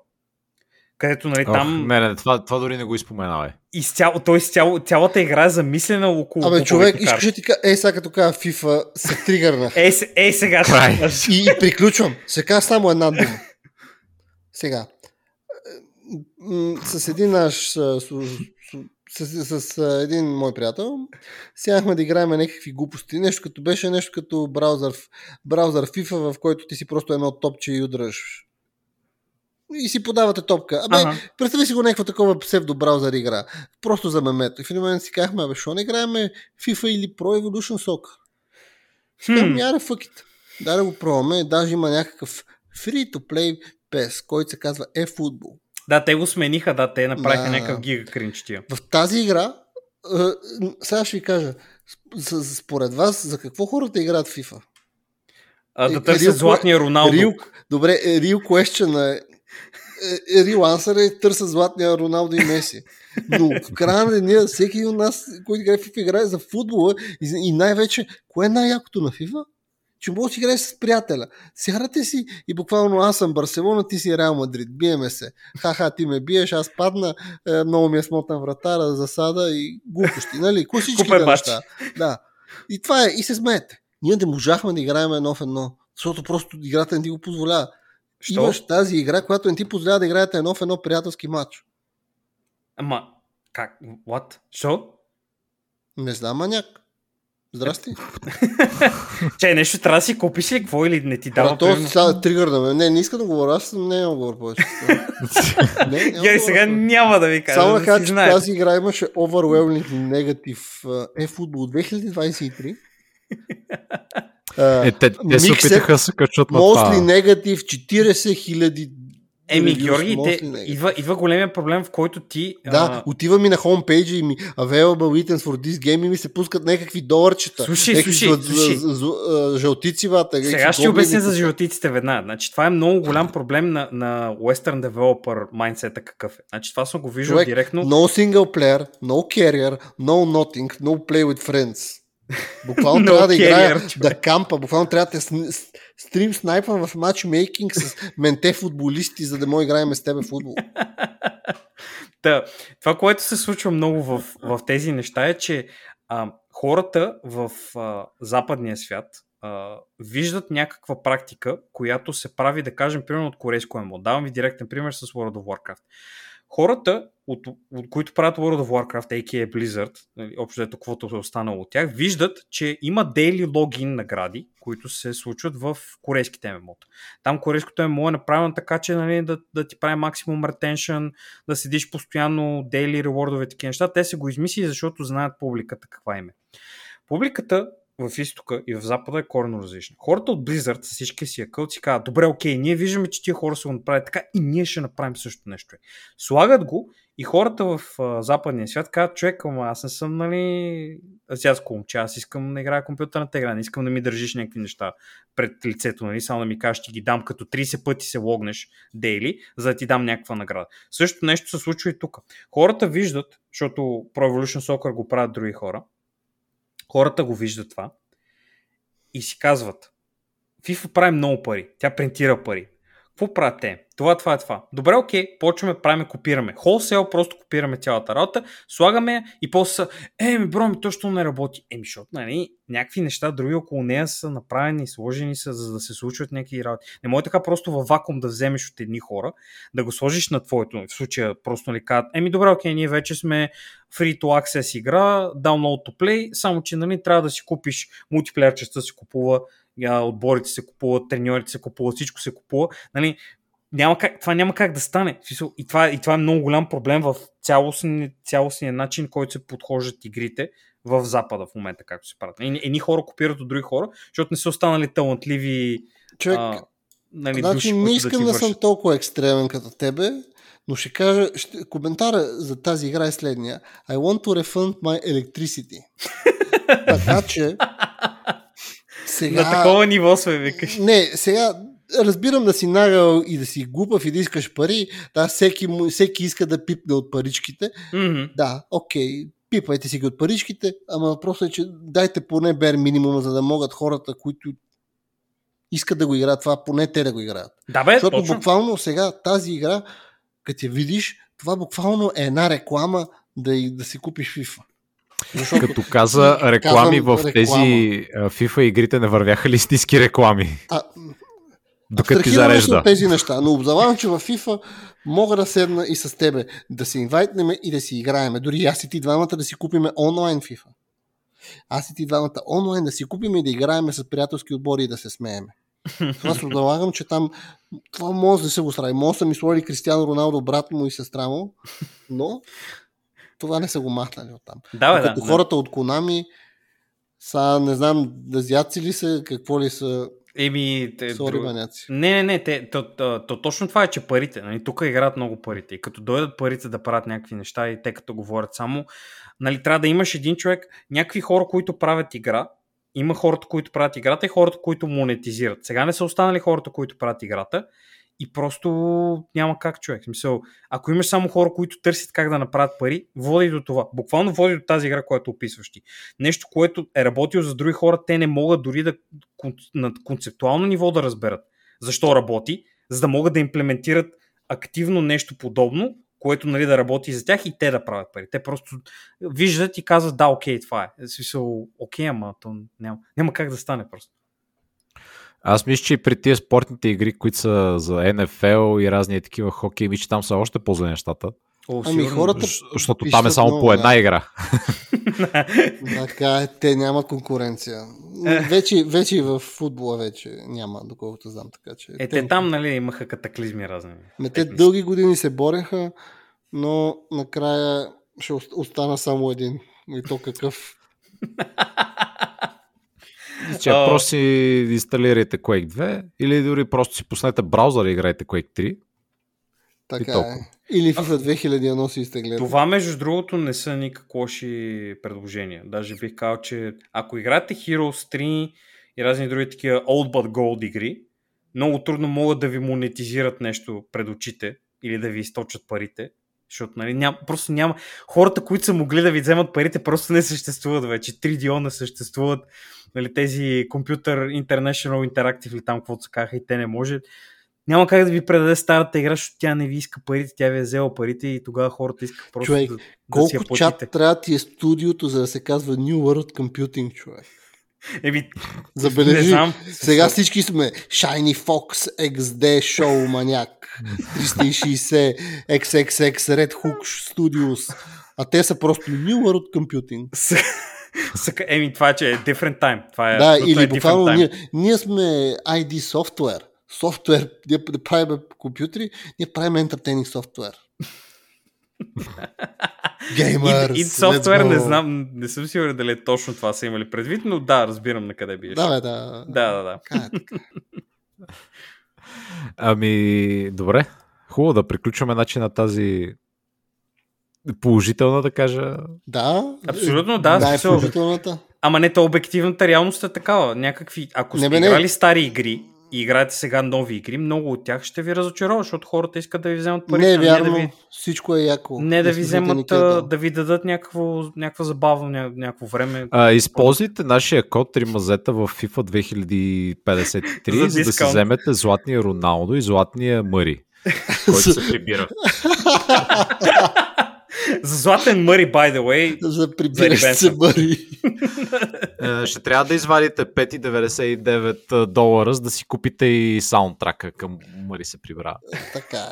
C: където нали,
A: Ох,
C: там
A: не, не, това, това дори не го изпоменавай.
C: изцяло, той изцяло, цялата игра е замислена около
B: Абе, човек, искаш ти кажа, е, сега като кажа FIFA, се тригърнах.
C: Е, с- е, сега ще.
B: И, и приключвам. Сега само една дума. Сега. С един наш. С, с, с, с, един мой приятел. Сядахме да играем някакви глупости. Нещо като беше нещо като браузър, браузър FIFA, в който ти си просто едно топче и удръж. И си подавате топка. Абе,
C: Ага.
B: представи си го някаква такова псевдо браузър игра. Просто за мемето. И в един момент си казахме, абе, що не играеме FIFA или Pro Evolution Soccer?
C: Хм.
B: Аре, fuck it. Да, да го пробваме. Даже има някакъв free-to-play PES, който се казва eFootball.
C: Да, те го смениха, да, те направиха
B: Да.
C: някакъв гига кринч тия.
B: В тази игра, е, сега ще ви кажа, според вас, за какво хората играят FIFA?
C: А,
B: Е,
C: да търсят
B: Рил-
C: златния Роналдо.
B: Real, добре, е, real question е, е, е, real answer е търсят златния Роналдо и Меси. Но в края на деня, всеки от нас, който играе в FIFA, играе за футбола и, и най-вече, кое е най-якото на FIFA? Че може да играеш с приятеля. Сядате си и буквално аз съм Барселона, ти си Реал Мадрид. Биеме се. Ха-ха, ти ме биеш, аз падна, много ми е смотан вратара, засада и глупости, нали?
C: Мач.
B: неща. Да. И това е. И се смеете. Ние не можахме да играем едно в едно, защото просто играта не ти го позволява.
C: Що?
B: Имаш тази игра, която не ти позволява да играете едно в едно приятелски матч.
C: Ама, как? What? Що?
B: Не знам, маняк. Здрасти.
C: Че, нещо трябва да си купиш ли какво или не ти дава?
B: Ама то
C: примерно?
B: сега тригърна ме. Не, не искам да говоря, аз не имам говоря повече. Не, да
C: сега няма да ви кажа.
B: Само
C: да
B: да кажа, че тази игра имаше overwhelming негатив eFootball 2023.
A: Е, те, те се опитаха да се качат на
B: Mostly
A: това.
B: негатив 40 хиляди
C: Еми, Георги, те, идва, идва големия проблем, в който ти...
B: Да, отива ми на хомпейджа и ми available items for this game и ми се пускат някакви доларчета.
C: Слушай,
B: някакви
C: слушай,
B: зла-
C: слушай.
B: а, жълтици вата.
C: Сега ще обясня за жълтиците веднага. Значи, това е много голям проблем на, на Western Developer mindset какъв е. Значи, това съм го виждал
B: Човек,
C: директно.
B: No single player, no carrier, no nothing, no play with friends. Буквално
C: No
B: трябва да играя, да кампа, буквално трябва да стрим снайпвам в матчмейкинг с менте футболисти, за да може играем с тебе футбол.
C: Та, това, което се случва много в, в тези неща е, че а, хората в а, западния свят а, виждат някаква практика, която се прави, да кажем, примерно от корейско ММО. Давам ви директен пример с World of Warcraft. Хората, от, от които правят World of Warcraft, a.k.a. Blizzard, нали, общо ето каквото е останало от тях, виждат, че има daily логин награди, които се случват в корейските ММО. Там корейското ММО е направено така, че нали, да, да ти прави максимум ретеншън, да седиш постоянно, дейли ревордове, такива неща. Те са го измислили, защото знаят публиката каква им е. Публиката в изтока и в запада е коренно различна. Хората от Blizzard с всички си акълт си казват, добре, окей, ние виждаме, че тия хора са го направят така и ние ще направим също нещо. Слагат го и хората в а, западния свят казват, човек, ама аз не съм, нали, азиатско момче, аз искам да играя компютърната игра, не искам да ми държиш някакви неща пред лицето, нали, само да ми кажеш, ти ги дам, като 30 пъти се логнеш дейли, за да ти дам някаква награда. Същото нещо се случва и тук. Хората виждат, защото Pro Evolution Soccer го правят други хора, хората го виждат това и си казват, FIFA прави много пари, тя принтира пари. Какво правят те? Това, това, това. Добре, окей, почваме, правим, копираме. Wholesale, просто копираме цялата работа, слагаме и после са, е, ми, бро, ми, точно не работи. Еми, защото, нали, някакви неща други около нея са направени, сложени са, за да се случват някакви работи. Не може така просто във вакуум да вземеш от едни хора, да го сложиш на твоето. В случая просто нали казват, еми, добре, окей, ние вече сме free to access игра, download to play, само че, нали, трябва да си купиш мултиплеер частта си купува, отборите се купуват, треньорите се купуват, всичко се купува. Нали, няма как, това няма как да стане. И това, и това е много голям проблем в цялостния, цялостния начин, който се подхождат игрите в Запада в момента, както се правят. Едни, едни хора копират от други хора, защото не са останали талантливи
B: Човек,
C: а, нали,
B: значи
C: души,
B: не искам
C: да,
B: да, съм толкова екстремен като тебе, но ще кажа, ще, коментара за тази игра е следния. I want to refund my electricity. така че сега...
C: На такова ниво сме, викаш.
B: Не, сега разбирам да си нагъл и да си глупав и да искаш пари. Да, всеки, всеки иска да пипне от паричките.
C: Мгм.
B: Да, окей, пипайте си ги от паричките, ама въпросът е, че дайте поне бер минимум, за да могат хората, които искат да го играят това, поне те да го играят.
C: Да, бе,
B: Защото
C: точно.
B: буквално сега тази игра, като я видиш, това буквално е една реклама да, да си купиш FIFA. Защото,
A: Като каза реклами
B: Казвам
A: в
B: реклама.
A: тези FIFA игрите не вървяха ли истински реклами?
B: а,
A: Докато ти зарежда.
B: тези неща, но обзавам, че в FIFA мога да седна и с тебе, да се инвайтнеме и да си играеме. Дори аз и ти двамата да си купиме онлайн FIFA. Аз и ти двамата онлайн да си купиме и да играеме с приятелски отбори и да се смееме. Това се предлагам, че там това може да се го срави. Може да ми сложили Кристиано Роналдо, брат му и сестра му, но това не са го махнали от там.
C: Да, бе.
B: Като
C: да.
B: хората от Конами са, не знам, азиаци ли са, какво ли са,
C: Еми, те, друг-
B: маняци.
C: Не, не, не, те, то, то, то, точно това е, че парите, нали, тук играят много парите и като дойдат парите да правят някакви неща и те като говорят само, нали, трябва да имаш един човек, някакви хора, които правят игра, има хората, които правят играта и хората, които монетизират. Сега не са останали хората, които правят играта и просто няма как човек. Смисъл, ако имаш само хора, които търсят как да направят пари, води до това. Буквално води до тази игра, която описваш ти. Нещо, което е работило за други хора, те не могат дори да на концептуално ниво да разберат защо работи, за да могат да имплементират активно нещо подобно, което нали, да работи за тях и те да правят пари. Те просто виждат и казват, да, окей, това е. Смисъл, окей, ама то няма, няма как да стане просто.
A: Аз мисля, че и при тия спортните игри, които са за NFL и разни такива хокей, мисля, че там са още по-зле нещата.
C: О,
B: Ами
C: сигурно.
B: хората-
A: Защото там е само
B: много,
A: по една
B: да.
A: игра.
B: Така е, те нямат конкуренция. Вече, вече и в футбола вече няма, доколкото знам. Така, че
C: Е, те там, нали, имаха катаклизми разни.
B: Ме, те дълги години се бореха, но накрая ще ост- остана само един. И то какъв.
A: Че
C: А.
A: просто си инсталирайте Quake 2 или дори просто си пуснете браузър и играйте Quake 3.
B: Така е. Или FIFA 2001 си изтеглете.
C: Това, между другото, не са никак лоши предложения. Даже бих казал, че ако играете Heroes 3 и разни други такива Old But Gold игри, много трудно могат да ви монетизират нещо пред очите или да ви източат парите. Защото нали, ням, просто няма. Хората, които са могли да ви вземат парите, просто не съществуват вече. 3DO не съществуват. Нали, тези компютър International Interactive или там, каквото се казаха и те не може. Няма как да ви предаде старата игра, защото тя не ви иска парите, тя ви е взела парите и тогава хората искат просто
B: Човек,
C: да, да си я
B: Колко чат
C: платите.
B: трябва ти е студиото, за да се казва New World Computing, човек?
C: Еми, не
B: Забележи.
C: знам.
B: Сега всички сме Shiny Fox, XD, Show, Маняк, 360, XXX, Red Hook Studios. А те са просто New World Computing.
C: С- с- Еми, това е, че е different time. Това е,
B: Да,
C: абсолютно
B: или
C: е
B: буквално ние, ние сме ID софтуер. Софтуер, ние да правим компютри, ние правим entertaining софтуер. Геймърс.
C: И, софтуер не знам, не съм сигурен дали е точно това са имали предвид, но да, разбирам на къде биеш.
B: Да, бе, да.
C: да, да. да.
B: Е, така.
A: Ами, добре. Хубаво да приключваме начин на тази положителна, да кажа.
B: Да.
C: Абсолютно, да,
B: Да, е положителната.
C: Ама не, то обективната реалност е такава. Някакви, ако
B: Не,
C: сте
B: не.
C: играли стари игри играете сега нови игри, много от тях ще ви разочароват, защото хората искат да ви вземат парите.
B: Не е вярно.
C: Не да ви,
B: Всичко е яко.
C: не да ви вземат,
B: никъде.
C: а, да ви дадат някакво, някаква забавно, ня, някакво време.
A: А, използвайте нашия код 3 мазета в FIFA 2053,
C: За
A: за, да си вземете златния Роналдо и златния Мъри, който се прибира.
C: За златен Мъри, by the way,
B: За прибиращ се бъри.
A: Е, Ще трябва да извадите 5,99 долара, за да си купите и саундтрака към Мъри се прибра.
B: така е.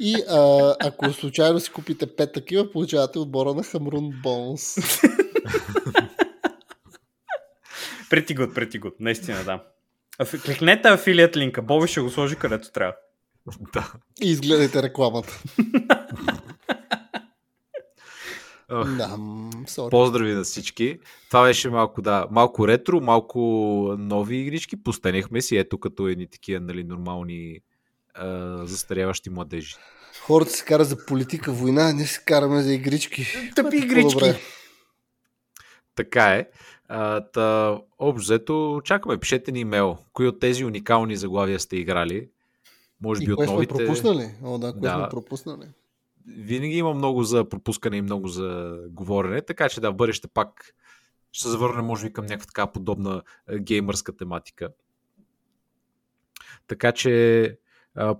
B: И а, ако случайно си купите пет такива, получавате отбора на Хамрун Бонус.
C: Pretty good, pretty good. Наистина, да. Кликнете афилият линка. Боби ще го сложи където трябва.
A: да.
B: И изгледайте рекламата.
A: Ох,
B: Да, sorry.
A: Поздрави на всички. Това беше малко, да, малко ретро, малко нови игрички. Постанехме си, ето като едни такива нали, нормални а, застаряващи младежи.
B: Хората се карат за политика, война, ние се караме за игрички.
C: Тъпи
B: Ето
C: игрички.
B: по-добре.
A: Така е. А, та, общо взето, чакаме. Пишете ни имейл. Кои от тези уникални заглавия сте играли? Може
B: И
A: би от
B: кое сме
A: новите.
B: пропуснали? О, да, кое
A: Да.
B: сме пропуснали?
A: Винаги има много за пропускане и много за говорене, така че да, в бъдеще пак ще се завърнем, може би, към някаква така подобна геймърска тематика. Така че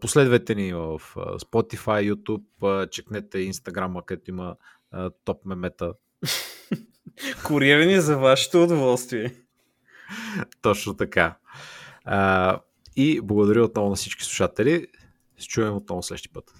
A: Последвайте ни в Spotify, YouTube, чекнете Instagram, където има топ мемета.
C: Куриерни за вашето удоволствие.
A: Точно така. А, и благодаря отново на всички слушатели. Се чуем отново следващия път.